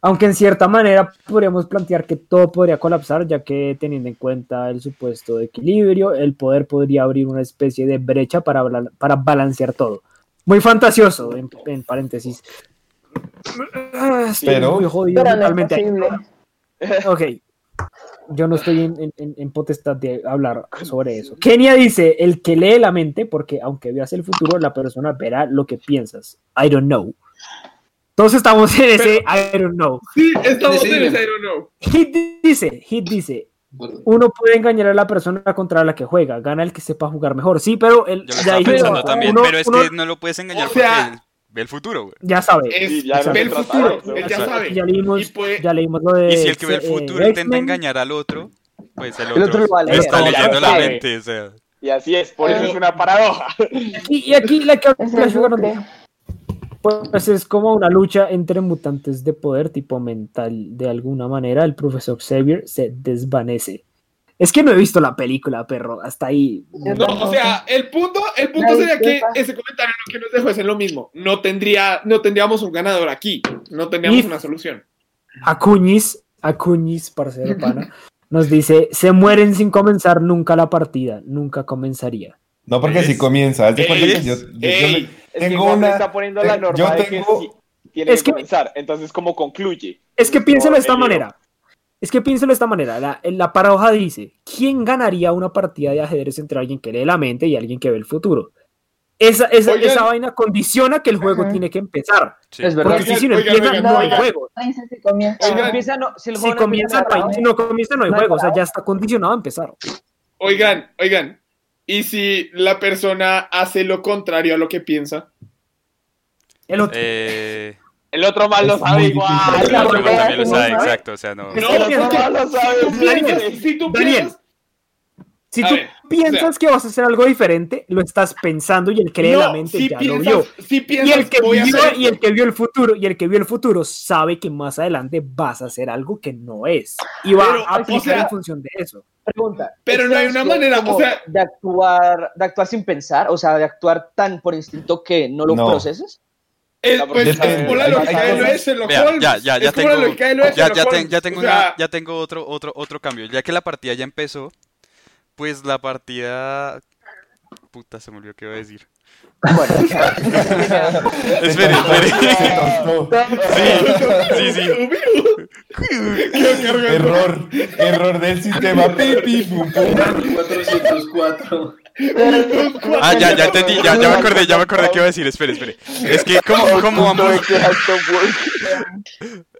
Aunque en cierta manera podríamos plantear que todo podría colapsar, ya que teniendo en cuenta el supuesto de equilibrio, el poder podría abrir una especie de brecha para, para balancear todo. Muy fantasioso, en, en paréntesis. Ah, estoy
Pero-
muy jodido
Pero no
ahí.
posible.
Ok. Yo no estoy en, en- en potestad de hablar sobre eso. Kenia dice, el que lee la mente, porque aunque veas el futuro, la persona verá lo que piensas. I don't know. Todos estamos en ese I don't know.
Sí, estamos en ese. I don't know.
Hit dice, Hit dice, uno puede engañar a la persona contra la que juega, gana el que sepa jugar mejor. Sí, pero él
Yo lo
ya
estaba pensando
uno-
también,
uno-
pero es
uno
que no lo puedes engañar
O sea-
porque él ve el futuro, güey.
ya sabe.
Es,
ya
ve el futuro, él ya sabe.
Ya leímos,
Y puede-
ya leímos lo de
Y si el que ve el
eh,
futuro intenta engañar al otro, pues el
El
otro,
otro lo va a
le
leer.
está
lo
leyendo la
sabe.
mente, o sea.
Y así es, por eso es una paradoja.
Y, y aquí la que
el
Pues es como una lucha entre mutantes de poder tipo mental. De alguna manera, el profesor Xavier se desvanece. Es que no he visto la película, perro. Hasta ahí.
No, o sea, el punto, el punto sería que ese comentario lo que nos dejó es en lo mismo. No tendría, no tendríamos un ganador aquí. No tendríamos
Y-
una solución.
Acuñis, Acuñis, parcero pana, nos dice: Se mueren sin comenzar nunca la partida. Nunca comenzaría.
No, porque
Es-
si comienza. De que
es-
yo, yo-
Es que
tengo una.
está poniendo la norma
yo
de
tengo-
que sí, tiene
Es
que
que-
comenzar. Entonces, ¿cómo concluye?
Es que piénselo de esta manera. Es que piénselo de esta manera. La, la paradoja dice: ¿Quién ganaría una partida de ajedrez entre alguien que lee la mente y alguien que ve el futuro? Esa, esa,
Oigan.
esa vaina condiciona que el juego
Ajá.
tiene que empezar.
Sí.
Es verdad.
Porque si,
Oigan,
si no
oigan,
empieza,
oigan,
no hay
oigan.
juego.
No si comienza.
Oigan,
empieza, no, si no
comienza,
empieza,
no hay, si no comienza, no hay
No
juego. O sea, ya está condicionado a empezar.
Oigan, oigan. ¿Y si la persona hace lo contrario a lo que piensa?
El otro.
Eh,
El otro mal lo
Es
sabe igual.
el otro también lo sabe, exacto, o sea, no.
El otro mal lo sabe
Si tú piensas, si tú o sea-
que vas a hacer algo diferente, lo estás pensando y el que lee
no,
la mente
si
ya
piensas,
lo vio.
si
Y
piensas,
el, que
voy a
vio,
hacer
y el que vio el futuro, y el que vio el futuro sabe que más adelante vas a hacer algo que no es. Y va
Pero,
a
o
aplicar
sea-
en función de eso.
Pregunta.
Pero
¿es
no hay
una
manera,
como
o sea-
de actuar, de actuar sin pensar, o sea, de actuar tan por instinto que no lo
No.
proceses.
El-
No,
pues, es como la lógica de
ya, ya, ya
es como la
tengo,
lógica de
ya, ya, ten- ya tengo
O sea,
una- ya tengo otro, otro, otro cambio. Ya que la partida ya empezó, pues la partida. Puta, se me olvidó qué iba a decir. espere, espere. Sí, sí, sí.
Error, error del sistema. Pi, pi, pum, pum.
404.
Ah, ya, ya entendí, ya, ya me acordé, ya me acordé qué iba a decir. Espere, espere. Es que como, como ambos,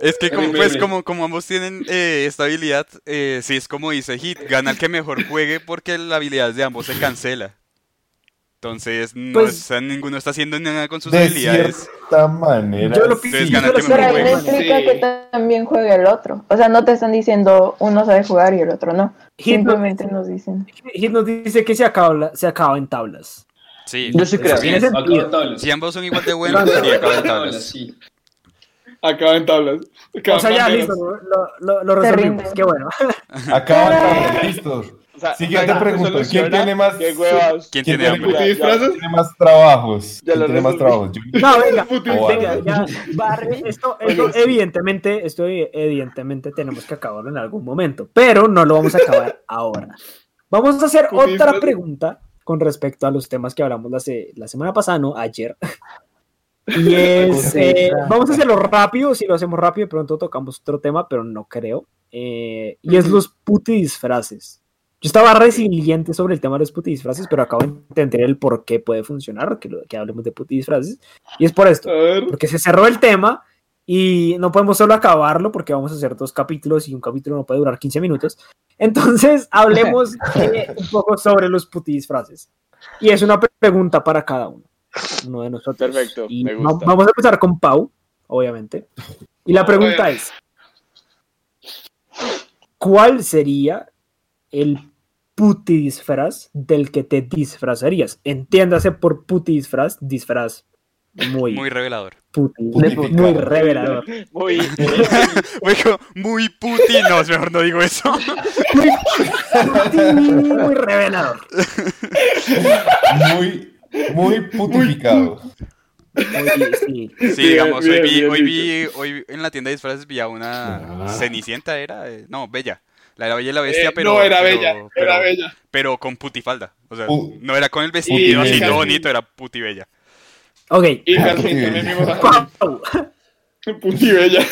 es que como, pues como, como ambos tienen eh, esta habilidad, eh, sí es como dice Hit, gana el que mejor juegue porque la habilidad de ambos se cancela. Entonces, no,
Pues-
sea, ninguno está haciendo nada con sus
De
habilidades.
cierta manera.
Yo lo
sí.
Sé,
Pero ahí no
Sí.
que también juegue el otro. O sea, no te están diciendo uno sabe jugar y el otro no.
Hit nos,
Simplemente nos dicen.
Hit nos dice que se acaba, se acaba en tablas.
Sí.
Yo sí creo.
Tiene.
Si ambos son igual de buenos, sería acabar en tablas.
Sí.
Acaba en tablas. Acaba
O sea,
en
ya, listo, lo, lo, lo
Te
resolvimos. Qué bueno.
Acaban listo.
O sea,
Siguiente pregunta, ¿quién tiene más-.
¿Quién
¿Quién
tiene
más trabajos.
Ya
¿Quién tiene más trabajos? Yo-
No, venga, ya, esto, esto evidentemente, esto evidentemente tenemos que acabarlo en algún momento, pero no lo vamos a acabar ahora. Vamos a hacer
Puti,
otra pregunta con respecto a los temas que hablamos la, se- la semana pasada, no, ayer. Y es, eh, vamos a hacerlo rápido, si lo hacemos rápido, de pronto tocamos otro tema, pero no creo. Eh, y es los puti disfraces. Yo estaba resiliente sobre el tema de los puti disfraces, pero acabo de entender el por qué puede funcionar, que, lo- que hablemos de puti disfraces. Y es por esto porque se cerró el tema y no podemos solo acabarlo porque vamos a hacer dos capítulos y un capítulo no puede durar 15 minutos. Entonces, hablemos eh, un poco sobre los puti disfraces. Y es una pre- pregunta para cada uno, uno de nosotros.
Perfecto,
Y
me gusta.
vamos a empezar con Pau, obviamente. Y la pregunta es, ¿cuál sería el puti disfraz del que te disfrazarías? Entiéndase por puti disfraz, disfraz muy,
Muy revelador.
puti, muy revelador.
Muy
Muy, co- muy puti. No, mejor no digo eso.
muy revelador.
Muy, muy putificado.
Muy- sí.
Sí,
Bien,
digamos, hoy vi,
bien
hoy vi, hoy en la tienda de disfraces vi a una Cenicienta, era, eh, no, Bella. La era Bella y la Bestia,
Eh,
pero.
no, era
pero-
bella,
pero-
era bella.
Pero con putifalda. O sea,
Pu-
no era con el vestido así todo bonito, era puti bella.
Ok.
Y
Ah,
Carmen
sí.
también vimos a
Pau,
Puti Bella.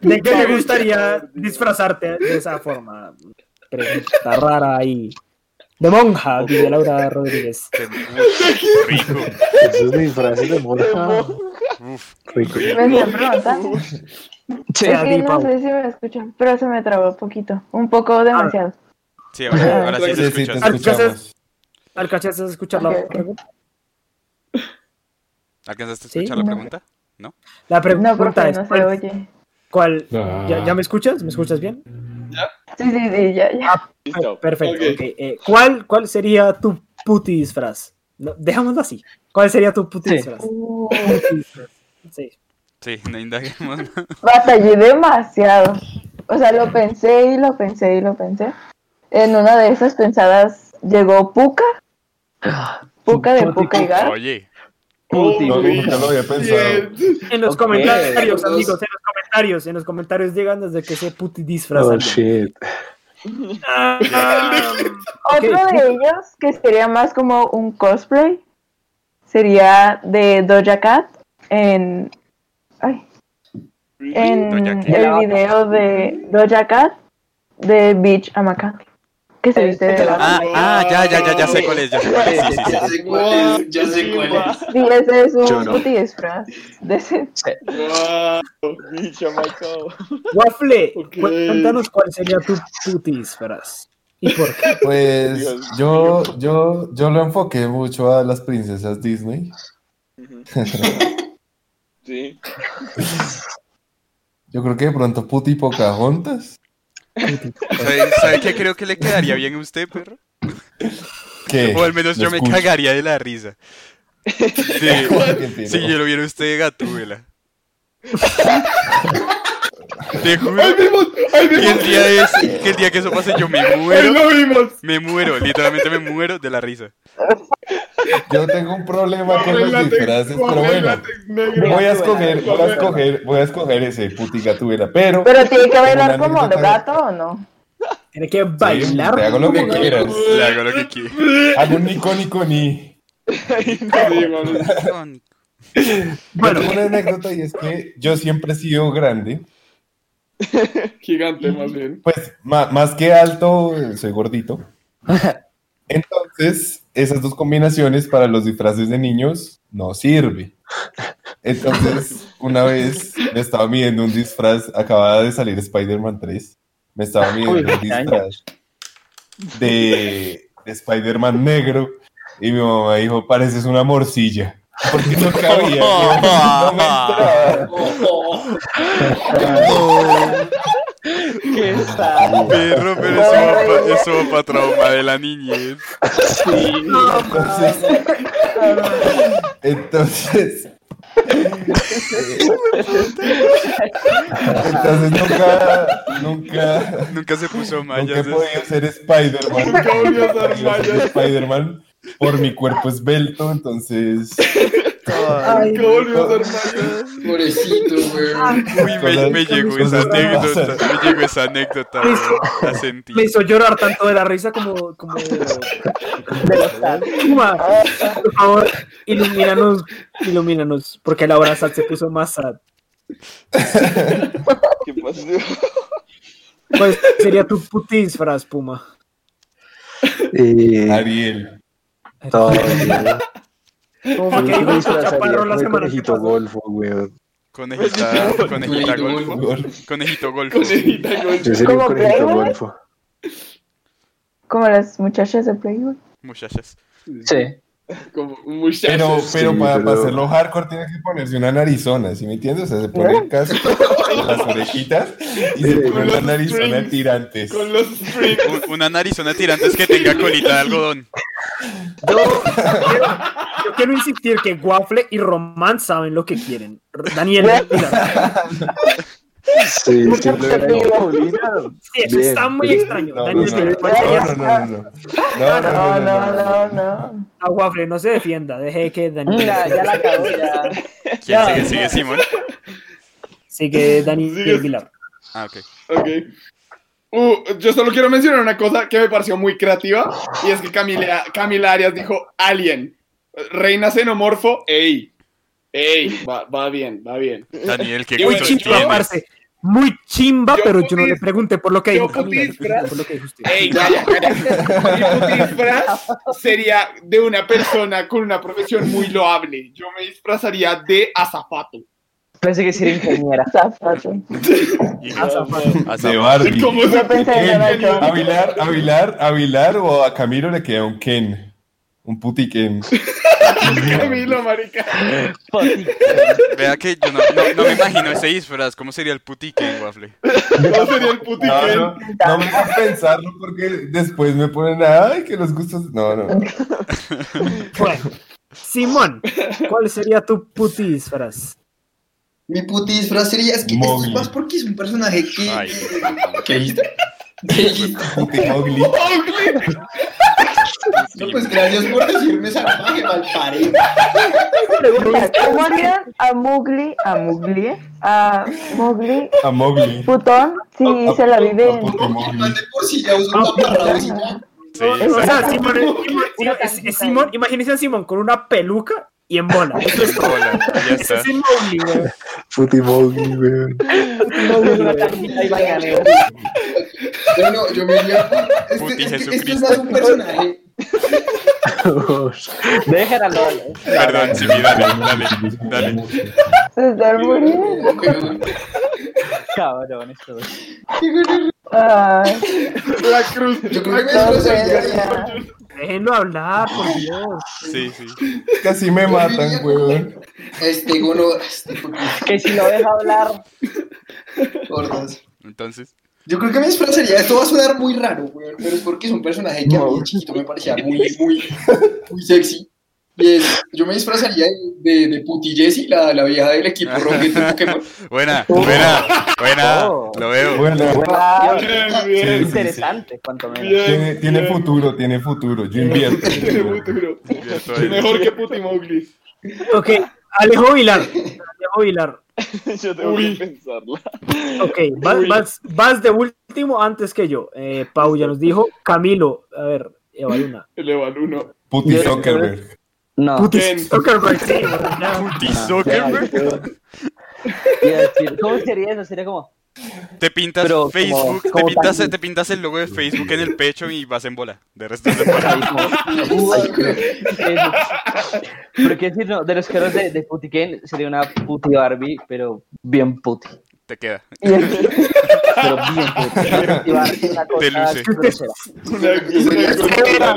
¿De qué te gustaría disfrazarte de esa forma? Pregunta rara ahí. De monja, dice Laura Rodríguez.
Rico.
Esos disfraces de monja.
Uf.
Rico.
Me están preguntando.
Sí.
Es que no sé si me escuchan, pero se me trabó un poquito. Un poco demasiado.
Sí, ahora, ahora sí
Sí,
se escucha.
¿Alcanzaste a escuchar la pregunta?
¿Alcanzaste a escuchar la
no.
pregunta?
La
No,
pregunta
porque
es,
no se
¿cuál,
oye.
cuál-
Ah.
¿ya, ya me escuchas? ¿Me escuchas bien?
Sí, sí, sí, ya, ya.
listo.
Perfecto.
Ok.
ok. Eh, ¿cuál, ¿Cuál sería tu puti disfraz? No, dejémoslo así. ¿Cuál sería tu puti
Sí.
disfraz?
Uh.
Sí.
Sí, no indaguemos más.
batallé demasiado. O sea, lo pensé y lo pensé y lo pensé. En una de esas pensadas llegó Puka. Puka de Puka y Gar.
Oye,
Puti,
No,
puti.
nunca lo había pensado.
Bien.
En los comentarios, amigos, en los comentarios, en los comentarios llegan desde que ese puti disfraz.
Oh shit.
Ah,
Otro
ok.
de ellos, que sería más como un cosplay, sería de Doja Cat en, ay, en el video de Doja Cat de Beach Amacat. Que se viste de la
Ah, ah, ya, ya, ya, ya sé cuál es, ya sé cuál es. Sí, sí, sí.
Ya sé cuál es, ya sé cuál es.
Sí, ese es un
no.
puti disfraz. De ese.
Wow.
Bicho.
Waffle, cuéntanos cuál sería tu puti disfraz. ¿Y por qué?
Pues yo, yo, yo lo enfoqué mucho a las princesas Disney.
Sí.
Yo creo que de pronto Puti Pocahontas.
¿Sabe, sabe qué creo que le quedaría bien a usted, perro?
¿Qué?
O al menos yo me
escucho.
cagaría de la risa. Sí, si yo lo viera usted de Gatúbela. Te juro
¡Ahí vimos! ¡Ahí
que el día, es, que el día que eso pase yo me
¡Ahí
muero.
lo vimos!
Me muero, literalmente me muero de la risa.
Yo tengo un problema con los
Látex,
disfraces, pero bueno.
negro.
Voy a escoger, voy a escoger, voy a escoger ese Puti Gatúbela, pero
Pero tiene que bailar como
anécdota-
gato o no.
Tiene que bailar.
te hago lo que quieras.
Le hago lo que quiera.
hago un nico nico ni.
Sí.
Bueno, tengo una anécdota y es que yo siempre he sido grande,
Gigante, más bien.
pues más que alto, eh, soy gordito. Entonces, esas dos combinaciones para los disfraces de niños no sirve. Entonces, una vez me estaba midiendo un disfraz, acababa de salir Spider-Man 3, me estaba midiendo un disfraz de, de Spider-Man negro y mi mamá dijo, pareces una morcilla. Porque no cabía. no.
¿Qué está?
Perro, pero eso va, para trauma de la niñez.
Entonces, entonces, entonces nunca, nunca,
Nunca se puso
nunca
mallas.
podido ser Spider-Man.
Nunca volvió a ser
Nunca. Spider-Man por mi cuerpo esbelto, entonces
Ay,
¿Cómo volvió a ser?
Pobrecito, weón.
Uy, me, me llegó esa anécdota. Me llegó esa anécdota. La sentí.
Me hizo llorar tanto de la risa como. como
De.
Puma, por favor, ilumínanos, ilumínanos, porque la hora sad se puso más sad.
¿Qué pasó?
¿Cuál sería tu puti disfraz, Puma?
Eh,
Ariel.
No,
Como fue que
yo
dijo Chaparro la semana
conejito golfo, weón.
Conejita, golfo. Conejito golfo.
Conejita
Yo
golfo.
sería un
¿Como
conejito golfo.
Como las muchachas de Playboy.
Muchachas.
Sí.
Como.
Pero, pero
Sí,
para,
pero-
para hacerlo hardcore tiene que ponerse una narizona, ¿sí me entiendes? O sea, se pone el casco, las orejitas y se pone
los
narizona
strings.
tirantes.
Con los
Una narizona tirantes que tenga colita de algodón.
Yo, quiero, yo quiero insistir que Waffle y Román saben lo que quieren. Daniel, mira,
Sí,
sí, eso
Bien.
está muy extraño.
No, no,
Daniel,
no, no,
¿cuál
no,
sería-
no, no, no, no. No,
No, no, no, no.
A Waffle, no se defienda, deje que Daniel.
Mira, ya la ya.
¿Quién sigue? ¿Sigue Simón?
Sigue Daniel
Sigue.
Vilar.
Ah, ok.
Ok. Uh, yo solo quiero mencionar una cosa que me pareció muy creativa y es que Camila, Camila Arias dijo Alien. Reina xenomorfo, ey. Ey, va, va bien, va bien.
Daniel, qué
Muy chimba, parce. Muy chimba,
Yo
pero yo no
putis-
le pregunté por lo que
yo
dijo Camila. le
putis,
pregunté
fras-
por lo que dijo usted.
Ey, calla. Mi disfraz sería de una persona con una profesión muy loable. Yo me disfrazaría de azafato.
Pensé que sería ingeniera.
Zapato.
De Barbie.
¿Cómo
Yo
se
pensé en
Ken,
Donald Trump.
a Vilar, a Vilar, a Vilar o a Camilo le queda un Ken. Un puti Ken.
Camilo, marica.
Vea que yo no, no, no me imagino ese disfraz. ¿Cómo sería el putique en Waffle?
¿Cómo sería el puti
No,
Ken?
no, no me hagas pensarlo porque después me ponen, ay, que los gustos. No, no.
Bueno, Simón, ¿cuál sería tu puti disfraz?
Mi puti disfraz sería. Es que esto es
Mowgli.
más porque es un personaje que.
Ay,
¿Qué dijiste? ¿Qué dijiste?
Puti Mowgli.
No, pues gracias por decirme salvaje, malparido.
Pregunta, ¿cómo harían a Mowgli, a Mowgli, a Mowgli,
A Mowgli.
putón, si
A-
se la vive en...
puti Mowgli.
Más de por sí ya uso un taparrabos y ya.
sí,
O
exacto.
sea, Simón, Simón, imagínense a Simón con una peluca y en bola. Eso es todo.
Ya está.
es el Mowgli, güey.
Puti Mowgli, weón.
Una cajita y bañadero.
Bueno, yo me iría por. Este,
Puti
es que esto es
Jesucristo.
más un personaje.
Déjenlo. ¿eh?
Perdón, sí, dale, dale, dale.
Se está muriendo.
Esto.
Ay,
La cruz.
Yo creo que.
Déjenlo hablar, por Dios.
Sí, sí.
Casi me matan, weón.
Este gono. Este
Que si lo deja hablar.
gordas.
Entonces,
Yo creo que me disfrazaría. Esto va a sonar muy raro, weón, pero es porque es un personaje que a mí chiquito me parecía muy, muy, muy sexy. Y es, yo me disfrazaría de, de, de Puti Jessie, la, la vieja del equipo Rocket de Pokémon.
buena, buena, buena.
Oh.
Lo veo.
Bueno,
Bien,
Sí,
bien.
sí,
interesante, cuanto menos.
Bien,
tiene, tiene
bien.
futuro, tiene futuro. Yo invierto.
Tiene futuro.
Invierto.
Mejor que Puti Mowgli.
Ok, Alejo Vilar. Alejo Vilar.
Yo tengo
Uy.
que pensarla.
Ok, vas, vas, vas de último antes que yo. Eh, Pau ya nos dijo. Camilo, a ver, Eva Luna.
Elevan uno.
Puti Zuckerberg.
No.
Puti. Zuckerberg, sí.
Puti Zuckerberg.
¿Cómo sería eso? Sería como.
Te pintas
Pero como-
Facebook, te, pintas,
tan-
te pintas el logo de Facebook en el pecho y vas en bola. De resto de
qué decir, no, de los caros de, de Puti Ken sería una puti Barbie, pero bien puti.
Te queda.
Pero bien puti. Puti Barbie, una
Te
cosa
luce.
grosera.
¿Sería como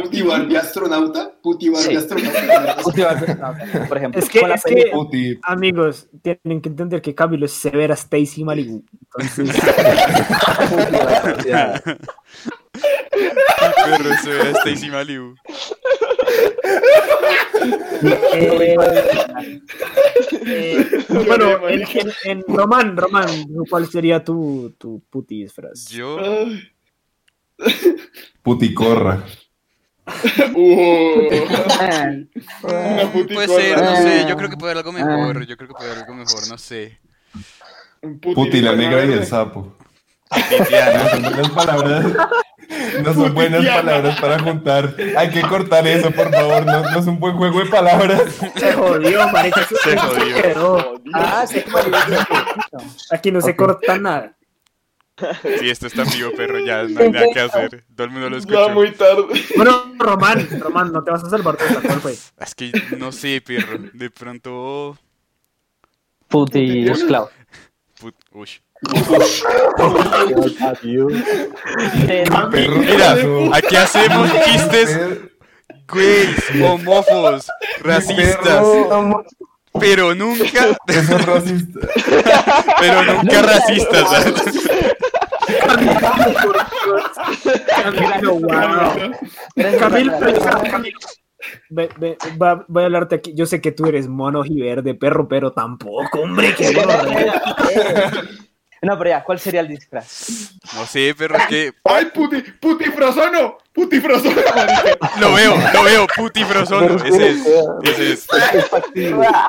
Puti Barbie astronauta? Puti Barbie
Sí.
astronauta.
Por ejemplo.
Es que, es amigos, tienen que entender que Camilo es severa Stacy Malibu. Entonces,
Pero Stacy Malibu.
Eh, eh, bueno, en, en- en Román, Román, ¿cuál sería tu, tu puti disfraz?
Yo,
puticorra.
Uh,
ah,
una
puede ser, no sé. Yo
Ah.
creo que puede haber algo mejor. Yo creo que puede haber algo mejor, no sé.
Puti la negra y el sapo.
Titiana.
No son buenas palabras. No son buenas palabras para juntar. Hay que cortar eso, por favor. No, no es un buen juego de palabras.
Se jodió, marica.
Se jodió.
quedó.
ah, sí,
Aquí no se corta nada.
Sí, esto está en vivo, perro. Ya no hay nada que hacer. Todo el mundo lo
Ya
escuchó.
muy tarde.
Bueno, Román, Román, no te vas a salvar de esta, ¿cuál fue?
Es que no sé, perro. De pronto.
Puti esclavo.
Put... Uy. Mira, aquí hacemos chistes, güey, homófobos, racistas, pero nunca,
Eso es racista.
pero nunca racistas. ¿sabes?
Camilo, wow. Camilo, Camilo. Ve- ve- va- voy a hablarte aquí. Yo sé que tú eres mono y verde, perro, pero tampoco, hombre, que
No, pero ya, ¿cuál sería el disfraz?
No sé, perro, es que
¡Ay, puti! ¡Putifrozono! marica!
lo veo, lo veo, putifrozono. Ese es, ese es,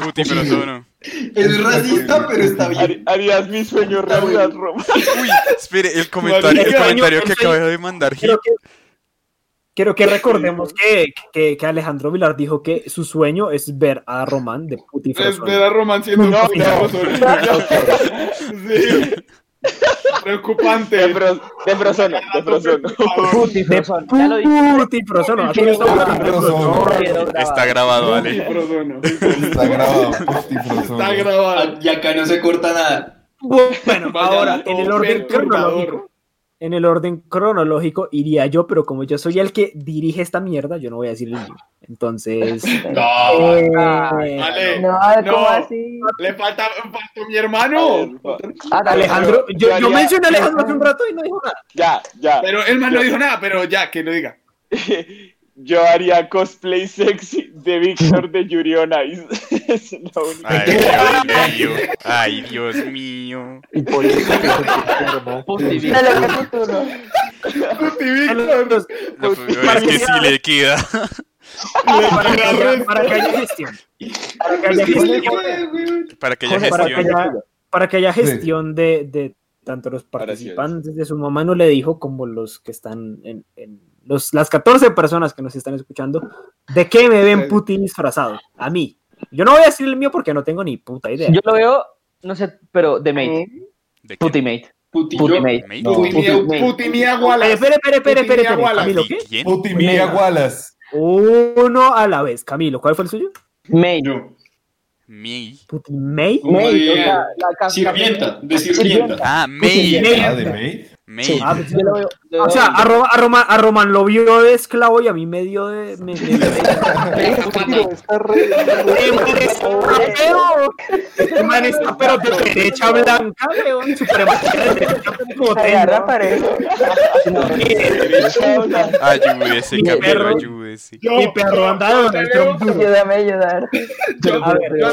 putifrozono.
Es racista, pero está bien.
Har- Harías mi sueño realidad, Roma.
Uy, espere, el comentario, el comentario que acaba de mandar Gil.
Quiero que, recordemos que, que, que Alejandro Vilar dijo que su sueño es ver a Román de
Es
putifrozono.
ver a Román siendo un
No.
Sí. Preocupante.
De, fro- de frozono, de.
Está grabado.
Putifrozono.
Está grabado.
Está grabado.
Y acá no se corta nada.
Bueno, ahora en el orden cronológico, en el orden cronológico iría yo, pero como yo soy el que dirige esta mierda, yo no voy a decir el mío. Entonces,
No,
eh,
Vale.
No,
No.
¿cómo así?
Le falta, faltó mi hermano.
Ah, dale.
Alejandro, yo,
Yo
yo mencioné a Alejandro hace un rato y no dijo nada.
Ya, ya.
Pero él más no dijo nada, pero ya, que lo diga.
Yo haría cosplay sexy de Víctor de Yuri on Ice. Es la única.
Ay, Dios mío. Ay, Dios mío.
Y por eso
lo
No, pero es que sí le queda.
para, que haya, para que haya gestión. Para que haya gestión,
Para que haya gestión.
haya, para que haya gestión de, de tanto los participantes de su mamá no le dijo como los que están en, en los, las 14 personas que nos están escuchando, ¿de qué me ven Putin disfrazado? A mí. Yo no voy a decir el mío porque no tengo ni puta idea.
Yo lo veo, no sé, pero de mate.
¿De qué?
Puti mate.
Puti,
Puti
yo-
mate.
Mate.
No.
Puti mía-
Puti-
Puti mía
Ay,
Wallace.
espere, espere, espere, espere. Camilo, ¿qué?
¿Quién?
Puti Mia Wallace.
Uno a la vez. Camilo, ¿cuál fue el suyo?
Mate.
Yo.
May.
Putin May.
O sea, la ca-
sirvienta, de sirvienta.
Ah, May.
Ah, de May.
May.
Ah, pues,
Yo lo veo. yo
O sea, a, Roma- a, Roma- a Roman lo vio de esclavo y a mí me dio de. Me, me-
Pero.
Ayúdame a ayudar.
yo-
A ver,
yo.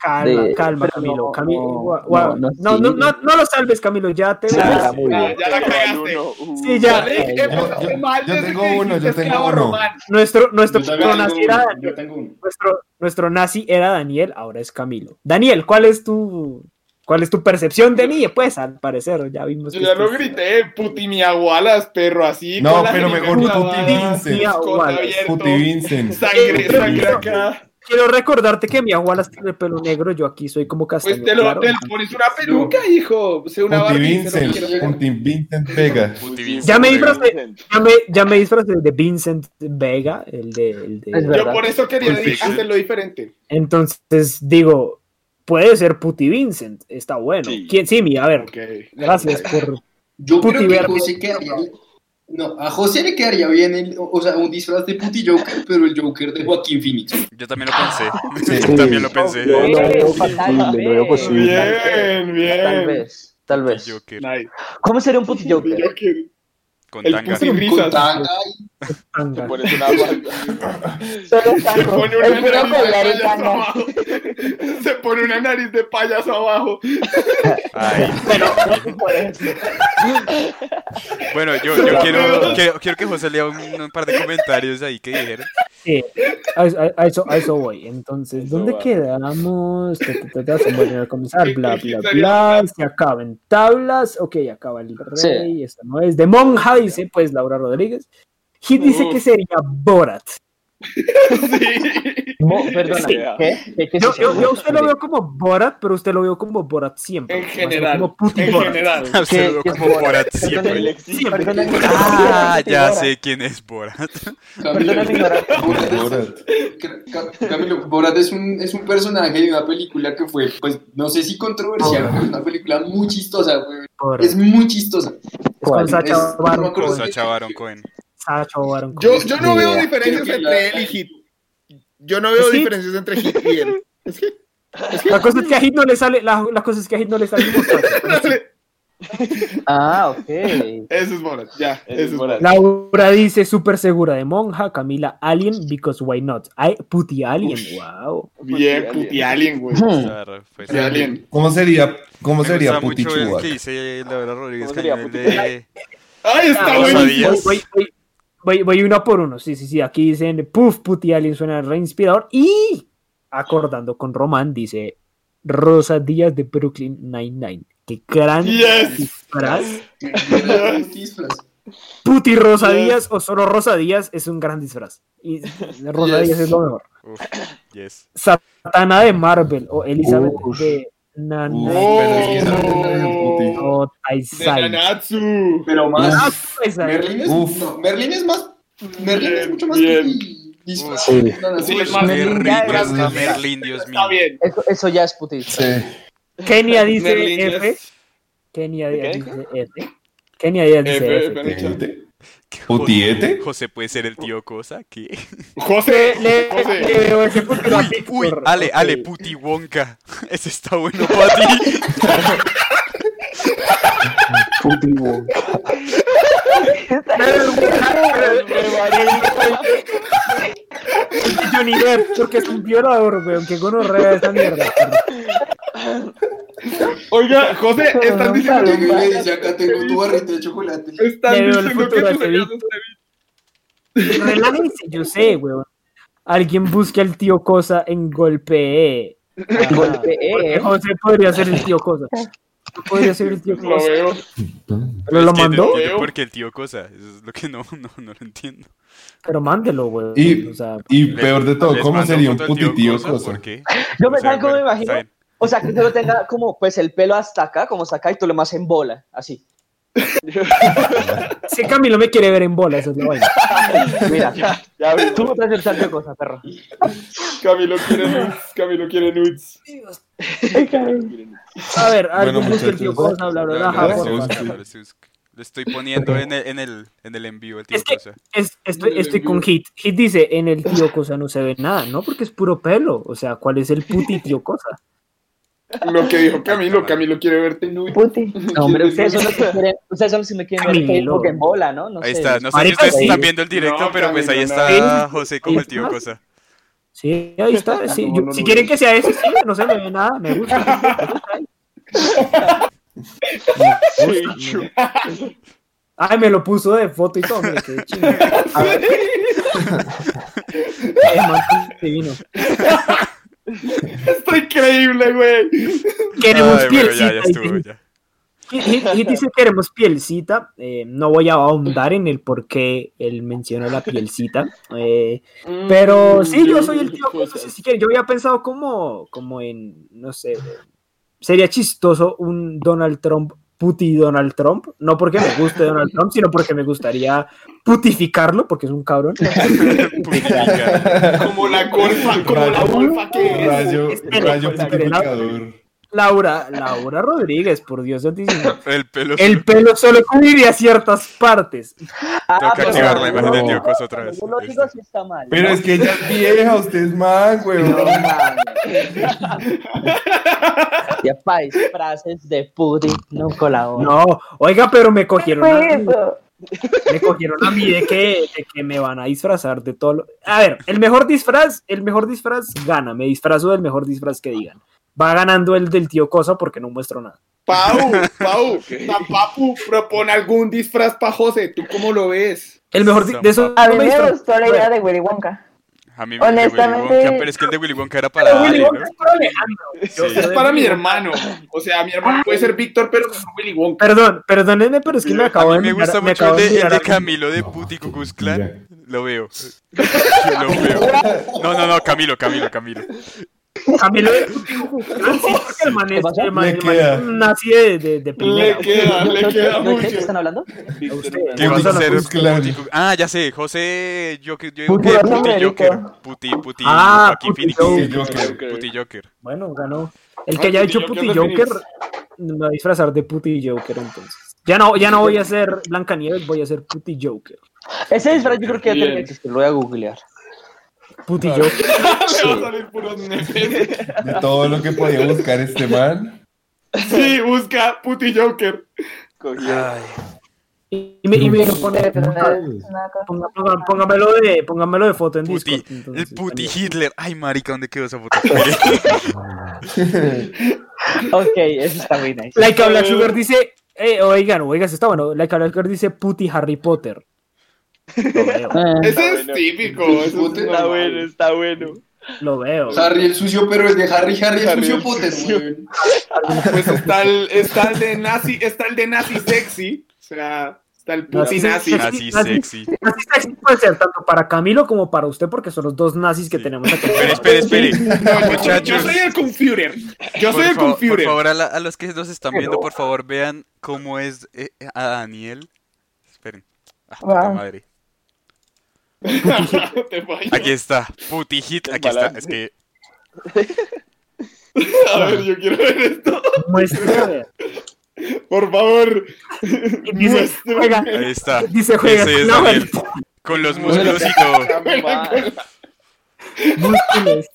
Calma,
de-
calma, Camilo.
no,
Camilo,
no, no,
no, no,
sí.
no, no lo salves, Camilo. Ya te ves.
muy
Ya,
bien.
ya la cagaste.
Sí, ya.
Yo- tengo uno, yo tengo uno.
Nuestro, nuestro, nazi era
uno, yo tengo uno.
nuestro, nuestro nazi era Daniel, ahora es Camilo. Daniel, ¿cuál es tu, cuál es tu percepción de mí? Pues al parecer ya vimos.
Yo
que
ya lo grité, Puti mía Wallace, perro, así.
No, pero mejor Puti Vincent. Puti Vincent.
Sangre, sangre acá.
Quiero recordarte que mi abuela tiene el pelo negro, yo aquí soy como castaño.
Pues te lo,
claro.
te lo pones una peluca, hijo. Una que
Vincent, Vincent Vega.
Vincent
Ya me
Vega.
disfrazé, ya me, ya me disfrazé de Vincent Vega, el de... El de
Es
Yo
verdad.
por eso quería
Fiction.
hacerlo diferente.
Entonces digo, puede ser Puti Vincent, está bueno.
Sí.
¿Quién? Sí, mi, a ver, gracias por...
Yo
Puti
creo que
verde.
No, a José le quedaría bien el, o sea, un disfraz de Puti Joker, pero el Joker de Joaquín Phoenix.
Yo también lo pensé.
Sí.
Yo también lo pensé.
Lo, lo veo lo posible.
Bien, bien.
Tal vez, tal vez.
Joker.
¿Cómo sería un puti Joker?
Joker.
Con
El
tanga.
puti
Con tanga
Te pones una falda.
Solo
Se pone una
El
nariz de payaso
tanga.
abajo. Se pone una nariz de payaso abajo.
Ay. Bueno, yo, yo quiero, quiero, quiero que José lea un, un par de comentarios ahí que dijeron.
Sí, a, a- a eso, a eso voy. Entonces,
Eso
¿dónde
va.
quedamos? Vuelven a comenzar,
Sí,
bla,
sí,
bla, bla. Se acaban tablas. Ok, acaba el rey. Esto no es. De monja, dice pues Laura Rodríguez. Y dice que sería Borat.
Sí.
Mo- perdona,
Sí.
¿qué? ¿Qué, qué es
Yo, yo, yo usted lo veo como Borat, pero usted lo veo como Borat siempre.
En general.
Como Puti
En
Borat.
general.
Se lo
qué es
como
Borat?
Borat siempre. Ah, ya
Borat.
sé quién es Borat.
Camilo. Borat es-
Borat.
Ca- Camilo, Borat es un, es un personaje de una película que fue, pues, no sé si controversial, pero es una película muy chistosa, güey. Es muy chistosa.
Es con Sacha Baron
acuerdo
Yo, yo no veo diferencias entre él y Hit. Yo no veo diferencias entre Hit y él. Es que. Es que.
La cosa es que a Hit no le sale, la, la cosa es que a Hit no le sale como Sacha.
Dale.
Ah, ok.
Ese es Borat, ya. Ese es Borat.
Laura dice súper segura de monja, Camila Alien, because why not? Ay, puti Alien, wow.
Bien, puti alien, güey.
Hmm.
Claro, pues,
alien.
¿Cómo sería, cómo
Me
sería Puti
mucho el
Chubac?
que dice Laura Rodríguez
¿Cómo sería
Cañón, el
Puti
de...
Ay, está
Ah,
buenísimo.
sabía.
Voy, voy, voy, voy uno por uno, sí, sí, sí, aquí dicen, puff, puti Alien suena re inspirador y acordando con Román dice Rosa Díaz de Brooklyn Nine-Nine. Qué gran
Yes.
disfraz. Puti Rosa
Yes.
Díaz o solo Rosa Díaz es un gran disfraz. Y Rosa
Yes.
Díaz es lo mejor.
Uf, yes.
Satana de Marvel o Elizabeth
Uf.
de Nana.
Uf,
Oh.
Pero que
De
más. Merlin es,
Uf.
no, Merlin es más. Merlin es mucho más.
Sí.
Sí, es más
Merlín, Dios mío.
Está bien.
Eso, eso ya es puti.
Sí.
Kenia dice
Merlin
F.
es-
Kenia dice F. Kenia dice
F,
F.
F.
¿Putiete? ¿Putiete?
José puede ser el tío Cosa, ¿qué?
José,
Le, veo ese
Uy. Ale. Ale, puti Wonka. Ese está bueno para ti.
Wonka.
Johnny Depp, porque es un violador, weón. Que gonorrea esa mierda.
Oiga, José, estás diciendo
y le
que.
dice, acá tengo tu barrita de chocolate.
El
diciendo que serías
Víctor. Relájense, yo sé, weón. Alguien busque al tío Cosa en golpe.
Golpee.
Porque José podría ser el tío Cosa. Podría ser el tío
Lo veo.
Pero lo mandó.
no- porque el tío Cosa, eso es lo que no, no, no lo entiendo.
Pero mándelo, weón.
Y-
O sea,
Y
Le-
peor de todo, ¿cómo sería un
al tío
putitío
Cosa,
cosa?
¿Por qué?
Yo me
O sea,
¿saben cómo me imagino? O sea, que solo tenga como pues el pelo hasta acá, como hasta acá, y tú lo más en bola, así.
si Camilo me quiere ver en bola, eso es la vaina.
Mira,
Ya vi.
tú no te haces tal cosa, perro.
Camilo quiere nudes. Camilo quiere nudes.
A ver, alguien
Bueno,
el tío. Cosa, bla,
Lo estoy poniendo en el, en el, en el envío, el tío
Es que-
Cosa.
Es- estoy, estoy con Hit. Hit dice, en el tío Cosa no se ve nada, ¿no? Porque es puro pelo. O sea, ¿cuál es el puti tío Cosa?
Lo que dijo Camilo, Camilo quiere verte nude.
Puti.
No, hombre, ustedes son los que quieren, ustedes son los que me quieren ver
Camilo.
Facebook en bola, ¿no? no
Ahí
sé.
está, no sé si ustedes están viendo el directo,
No,
pero pues ahí está
no.
José como el tío Cosa.
Sí, ahí está. sí.
No,
Yo- si
lo
quieren que sea ese, sí, no se me ve nada. Me gusta. Me gusta. Me gusta. Ay, me lo puso de foto y todo. Mire, qué chingo. A ver. Man, divino.
Está increíble, güey.
Queremos
Ay,
pielcita.
ya, ya estuvo,
dice.
ya.
Hit, Hit- Hit dice queremos pielcita. eh, no voy a ahondar en el por qué él menciona la pielcita. eh, pero sí, yo soy el tío.
Pues,
Cosas, si quieren, yo había pensado como, como en, no sé, sería chistoso un Donald Trump, puti Donald Trump. No porque me guste Donald Trump, sino porque me gustaría putificarlo, porque es un cabrón.
Como la golfa, como la golfa que es.
Rayo,
espere,
purificador.
Laura, Laura Rodríguez, por Dios santísimo.
El pelo.
El pelo solo cubriría ciertas partes.
Ah,
Tengo que activar la imagen de
no,
Tío Cosa otra vez.
Yo lo digo si está mal.
Pero
¿no?
es que ella es vieja, usted es man, weón.
Ya país, frases de puti no colaboran.
No, oiga, pero me cogieron a,
eso.
me cogieron a mí de que, de que me van a disfrazar de todo. lo- A ver, el mejor disfraz, el mejor disfraz gana. Me disfrazo del mejor disfraz que digan. Va ganando el del tío Cosa porque no muestro nada.
Pau, Pau, San Papu propone algún disfraz pa' José. ¿Tú cómo lo ves?
El mejor de eso
A mí
no
me gustó la idea de Willy Wonka.
A mí me de Willy
Honestamente-
Wonka, pero es que el de Willy Wonka era para
Willy
Ale,
Wonka
¿no?
es para Alejandro. Yo-
Sí.
yo
Es para mi hermano. O sea, mi hermano puede ser Víctor, pero mejor Willy Wonka.
Perdón, perdónenme, pero es que me
A
acabo
mí
de
me
mirar-
gusta
me
mucho
acabo
el de, el de
a-
Camilo de Puti Klan. Lo veo. Lo veo. No, no, no, Camilo, Camilo, Camilo.
Camilo es, un nazi de, de, de primera.
Le queda, le queda
¿De qué
mucho.
están hablando?
Ah, ya sé, José, yo, que- yo digo que
Puro
Puti. Joker. Puti, Puti,
Ah,
Joaquín
Puti.
Joker.
Joker.
Puti Joker.
Bueno, ganó. El
Ah,
que haya
Joker
Puti Joker me va a disfrazar de Puti Joker entonces. Ya no, ya no voy a ser Blancanieves, voy a ser Puti Joker.
Ese disfraz yo creo que ya tiene que existir, lo voy a googlear.
Puti Joker.
Le va a salir puros memes.
De todo lo que podía buscar este man.
Sí, busca Puti Joker.
Cogió.
Y me, y me pone,
nada,
ponga- ponga- póngamelo, de, póngamelo de foto en
Puti,
Discord.
el Puti
también.
Hitler. Ay, marica, ¿dónde quedó esa foto?
Ok, eso está muy nice.
Like a Black Sugar dice, eh, oigan, oigan, eso está bueno. Like a Black Sugar dice Puti Harry Potter. Lo veo,
Eh,
Ese es
bueno.
típico.
Está bueno, está bueno.
lo veo.
Harry el sucio, pero el de Harry, Harry el
Harry
sucio
el
Potter,
sucio.
weón.
Pues está el, está el de nazi, está el de nazi sexy. O sea, está el puti
Nazi
nazi.
Nazi sexy.
Nazi sexy puede ser tanto para Camilo como para usted, porque son los dos nazis que
Sí.
tenemos acá.
Espere, espere, espere.
No, yo- soy el computer. Yo soy
Por,
el
fa- por
computer.
favor, a, la- a los que nos están viendo, por favor, vean cómo es eh, a Daniel. Esperen. Ah,
Wow.
madre. Aquí está. Puti hit. Aquí está. Es que.
A ver, yo quiero ver esto.
Muestra.
Por favor.
Dice, juega,
Ahí está.
dice, juega.
Ese es
no,
Daniel. Con los músculos y todo.
músculos.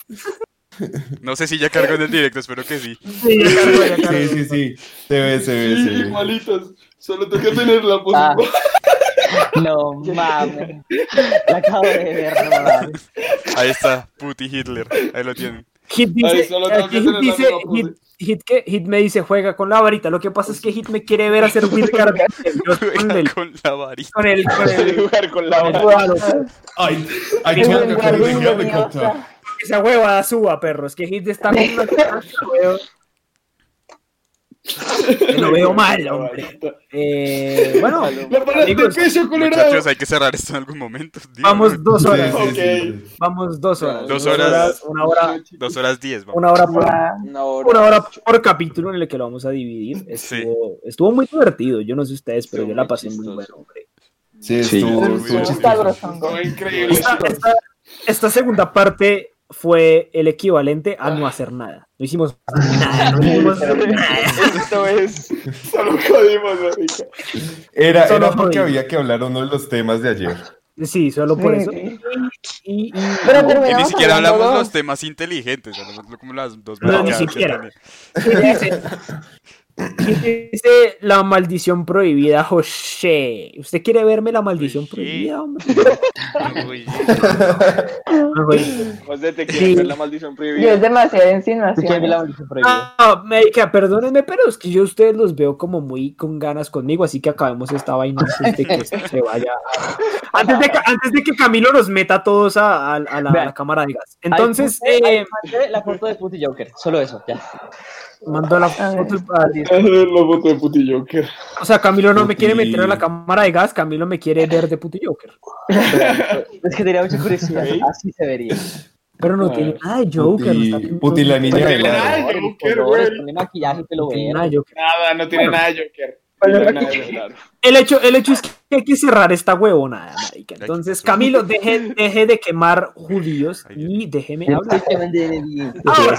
No sé si ya cargo en el directo, espero que sí.
Sí, ya ya.
Sí, sí, sí. Se ve, se ve, se
Sí,
ve.
igualitos. Solo tengo que tener la
Ah. No mames. La acabo de ver, no mames.
Ahí está. Puti Hitler. Ahí lo tienen.
Hit
Ay,
dice, aquí
que
Hit dice,
pose.
Hit, Hit, que, Hit me dice juega con la varita. Lo que pasa es que Hit me quiere ver hacer. Yo con el,
Con la varita.
con el, con el,
jugar con la
palo.
Ay, ay.
Esa hueva suba, perros. Que Hit está con una weón. Que Lo veo mal, hombre. Eh, bueno,
La de colorado.
Muchachos, hay que cerrar esto en algún momento. Dígame.
vamos dos
Sí,
horas.
sí, sí, sí.
Vamos dos horas.
Dos horas.
Una hora,
Dos horas diez. vamos.
una hora por.
Una hora.
una hora por capítulo en el que lo vamos a dividir. Estuvo, estuvo muy divertido. Yo no sé ustedes, pero
Estuvo
yo la
muy
pasé muy
chistoso.
bueno, hombre.
Sí,
Sí.
estuvo,
Muy
estuvo
grosongo.
Fue increíble.
Esta, esta- esta segunda parte fue el equivalente a no hacer nada. No hicimos nada, no hicimos nada.
Esto es.
Solo jodimos, marica.
Era,
Solo
era porque había que hablar uno de los temas de ayer.
Sí, solo por
Sí,
eso. Y, y-
Pero
Y
terminamos
ni siquiera hablamos
dos.
los temas inteligentes, como las dos
No, ni siquiera. Y dice, la maldición prohibida, José. ¿Usted quiere verme la maldición
José.
prohibida, hombre? Güey.
José, te
Sí.
quiero ver la maldición
Y es
prohibida.
demasiada
¿Quién ve la
insinuación.
maldición prohibida?
Ah, Marica, perdónenme, pero es que yo a ustedes los veo como muy con ganas conmigo, así que acabemos esta vaina antes de que esto se vaya. a- Antes de que, antes de que Camilo los meta a todos a, a- a la, a la cámara de gas. Entonces, eh,
la foto de Puti Joker, solo eso, ya.
Mandó la foto
La foto de Puti Joker.
O sea, Camilo no me quiere
Puti.
meter a la cámara de gas, Camilo me quiere ver de puto Joker.
Es que tenía mucha curiosidad. Así se vería.
Pero no
Ah,
tiene nada de Joker.
Puti-
no está-
Puti la niña de
Joker, güey.
Maquillaje
nada de Joker.
Nada, no tiene nada de Joker.
Bueno,
No tiene nada de Joker.
Claro.
El hecho, el hecho es que hay que cerrar esta huevonada, marica. Entonces, Camilo, deje, deje de quemar judíos y déjeme hablar. Ahora,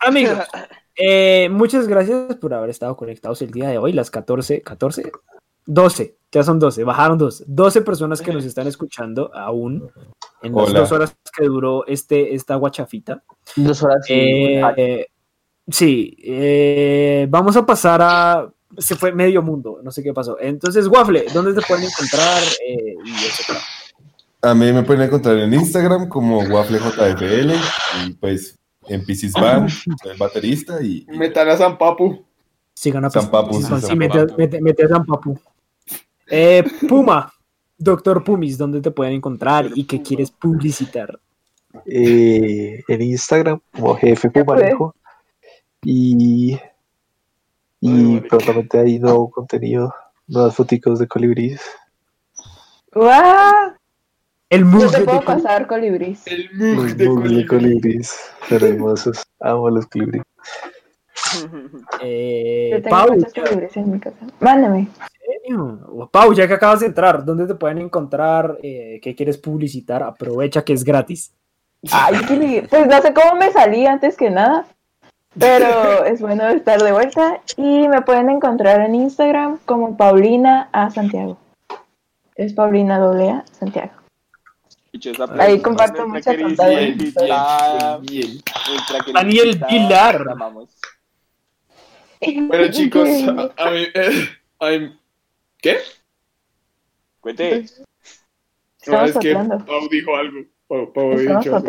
amigos, eh, muchas gracias por haber estado conectados el día de hoy, las 14, 14, 12, ya son 12, bajaron dos, 12 personas que nos están escuchando aún en las
Hola.
dos horas que duró este, esta guachafita.
Dos horas y
Eh, eh, sí, eh, vamos a pasar a. Se fue medio mundo, no sé qué pasó. Entonces, Waffle, ¿dónde te pueden encontrar? Eh, y etcétera?
A mí me pueden encontrar en Instagram como WaffleJFL y pues en Pisces Band, soy el baterista y, y
Metan a San Papu.
San sí,
Sí,
San
mete,
Papu.
mete a San Papu. Eh, Puma, Doctor Pumis, ¿dónde te pueden encontrar y qué quieres publicitar?
Eh, en Instagram como jefe Pumarejo y, y prontamente hay nuevo contenido, nuevas foticos de colibríes.
¡Guau!
El
Yo
mug
te
de
puedo pasar colibris.
El mug de
de hermosos. Amo los colibríes.
eh,
Yo tengo
Pau,
muchos colibris en mi casa. Mándame.
Pau, ya que acabas de entrar, ¿dónde te pueden encontrar? Eh, ¿Qué quieres publicitar? Aprovecha que es gratis.
Ay, pues no sé cómo me salí antes que nada, pero es bueno estar de vuelta y me pueden encontrar en Instagram como Paulina A Santiago. Es Paulina doble A Santiago. Ahí comparto
nuestra
mucha
queridísima
pantalla.
invitada,
Bien.
nuestra queridísima
Daniel Pilar.
Bueno, chicos, a, mí. eh, a mí- ¿Qué?
Cuente.
No, es que. Pau dijo algo. Pau, Pau dicho.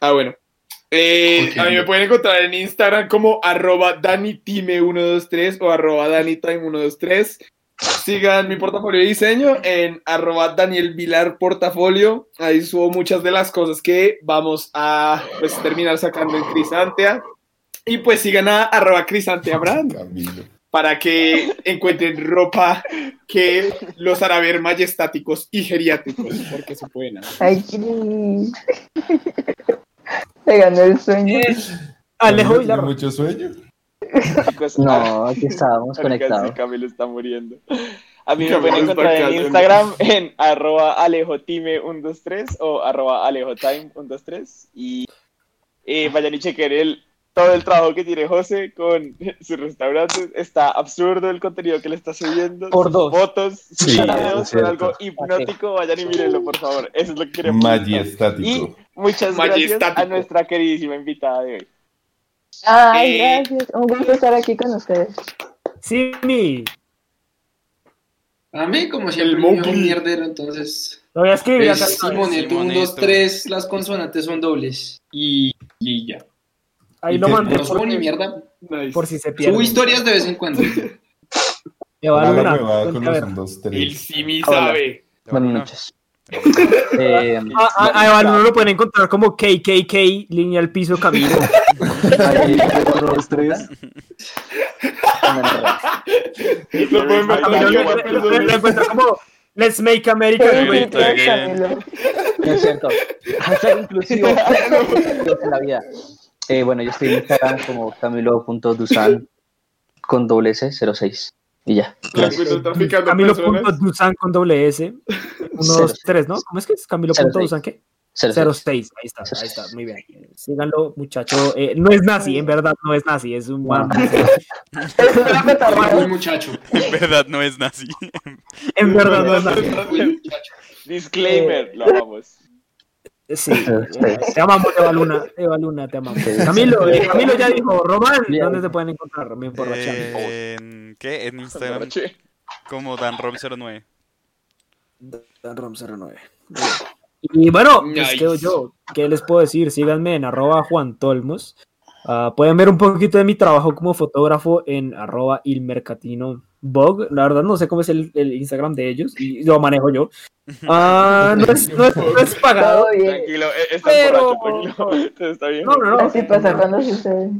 Ah, bueno. Eh. A mí me pueden encontrar en Instagram como arroba danitime123 o arroba danitime123. Sigan mi portafolio de diseño en arroba Daniel Vilar Portafolio. Ahí subo muchas de las cosas que vamos a pues, terminar sacando en Crisantea. Y pues sigan a arroba Crisantea Brand para que encuentren ropa que los hará ver majestáticos y geriátricos, porque se pueden hacer.
Ay, Se ganó el sueño.
Alejo
Camilo
Vilar.
mucho sueño.
Chicos,
No, aquí estábamos conectados.
sí, Camilo está muriendo. A mí me pueden encontrar en. Instagram en arroba alejotime123 o arroba alejotime123 y eh, vayan y chequen el, todo el trabajo que tiene José con sus restaurantes. Está absurdo el contenido que le está subiendo.
Por
sus
dos.
Fotos, sus
Sí,
videos son algo hipnótico. Vayan y mírenlo, por favor. Eso es lo que queremos. Y
Majestático.
muchas gracias a nuestra queridísima invitada de hoy.
Ay,
Eh.
gracias. Un gusto estar aquí con ustedes.
Sí, mi.
A mí, como siempre,
El
me un mierdero, entonces.
Lo voy a escribir
Es
acá.
Simoneto, 1, 2,
Simoneto.
3, las consonantes son dobles. Y, y ya.
Ahí
Y
lo
que
mandé
No subo
por,
ni mierda.
Nice.
por si se pierde.
Subo historias de vez en cuando.
Luna,
huevada con
ponte a
los
ver.
1, 2,
El
3.
Simi sabe.
Buenas noches. Eh,
A, a, a Luna lo pueden encontrar como KKK, línea al piso, camino.
Lo pueden
A lo-
como
Let's make America great
again.
Camilo.
No es cierto. Hashtag inclusivo en la vida. Eh, bueno, yo estoy en Instagram como camilo.dusan con doble S 06. Y ya.
Traficando personas.
Camilo.dusan con doble S. Uno, dos, tres, ¿no? ¿Cómo es que es? Camilo.dusan qué?
06.
06. Ahí está, ahí está. Muy bien. Síganlo, muchacho. Eh, no es nazi, en verdad, no es nazi. Es un.
Muy muchacho.
En verdad no es nazi.
En verdad, no es nazi.
Disclaimer, lo amamos.
Sí. eh, Te amamos, Eva Luna. Eva Luna, te amamos. Camilo, eh, Camilo ya dijo, Román,
Bien.
¿dónde te pueden encontrar? Me emborrachan.
En, ¿Qué? En Instagram
Borraché.
como DanRom09.
Rom 09. Y bueno, pues
Nice.
quedo yo. ¿Qué les puedo decir? Síganme en arroba Juan Tolmos. Ah, pueden ver un poquito de mi trabajo como fotógrafo en arroba ilmercatino blog. La verdad no sé cómo es el, el Instagram de ellos y lo manejo yo. Ah, no, es, no, es, no es pagado.
Todo bien.
Tranquilo, eh, estás
Pero-
borracho, tranquilo. Está bien.
No, no, no.
Así pasa cuando sucede.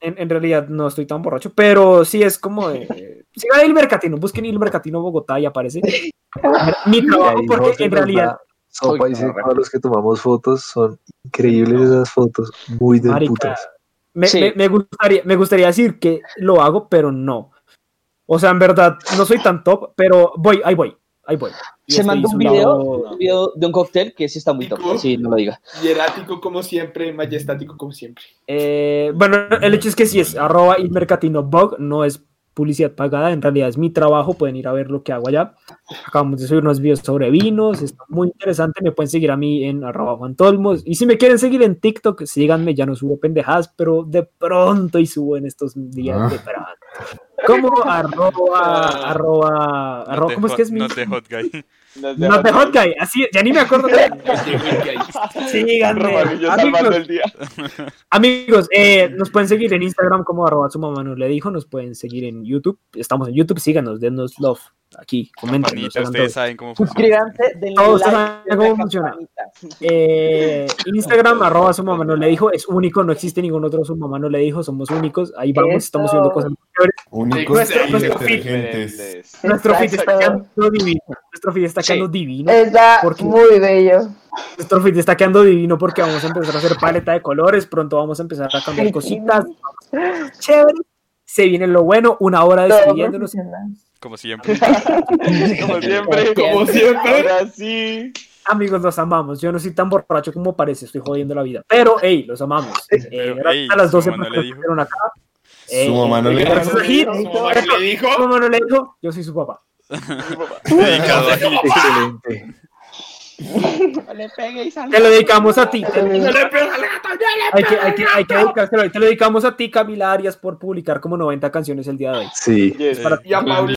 en, en realidad no estoy tan borracho, pero sí es como de. Sigan el Mercatino, busquen el Mercatino Bogotá y aparece. Mi trabajo, porque en realidad,
da Sopa dice para los que tomamos fotos, son increíbles esas fotos, muy de
Marica,
putas.
me,
Sí.
me- me gustaría, me gustaría decir que lo hago, pero no. O sea, en verdad, no soy tan top, pero voy, ahí voy, ahí voy. Y
Se mandó un video, un video de un cóctel que sí está muy top. Sí, no lo diga.
Hierático como siempre, majestático como siempre.
Eh, bueno, el hecho es que si es arroba y mercatino bug, no es publicidad pagada, en realidad es mi trabajo, pueden ir a ver lo que hago allá. Acabamos de subir unos videos sobre vinos, está muy interesante, me pueden seguir a mí en arroba Juan Tolmos, y si me quieren seguir en TikTok, síganme, ya no subo pendejadas, pero de pronto y subo en estos días
Ah.
de pronto. Como arroba, arroba, arroba, ¿cómo es que es mi?
not the hot guy.
Not the hot guy, así, ya ni me acuerdo. Síganme.
Romarillo
Amigos,
salvando el día.
Amigos, eh, nos pueden seguir en Instagram como arroba su mamá nos le dijo, nos pueden seguir en YouTube, estamos en YouTube, síganos, denos love, aquí, comenten.
Ustedes saben cómo funciona.
Suscríbanse, denle
Todos
like,
saben cómo funciona. Eh, Instagram arroba su mamá nos le dijo, es único, no existe ningún otro su mamá no le dijo, somos únicos, ahí vamos, estamos subiendo cosas.
Únicos
nuestro feed.
detergentes.
Nuestro feed está quedando divino, nuestro feed está
Sí.
quedando divino,
Está
¿Por qué?
muy bello.
nuestro feed está quedando divino porque vamos a empezar a hacer paleta de colores, pronto vamos a empezar a cambiar cositas, chévere, se viene lo bueno, una hora despidiéndonos.
Como siempre.
Como siempre.
Como siempre.
Ahora sí.
Amigos, los amamos. Yo no soy tan borracho como parece, estoy jodiendo la vida. Pero, hey, los amamos. Eh,
Pero,
gracias
hey,
a las
su
12
mamá no
personas
le
que estuvieron acá. Eh,
Su mamá no
le dijo.
Su mamá no le dijo, yo soy su papá.
Dedicado a Hit.
Excelente.
le pegue y
Te lo dedicamos a ti. Te-
No le pega al gato, no le
hay, que, hay, que, hay que dedicárselo. Te lo dedicamos a ti, Camila Arias, por publicar como 90 canciones el día de hoy.
Sí.
Yes.
Para
Y a Pauli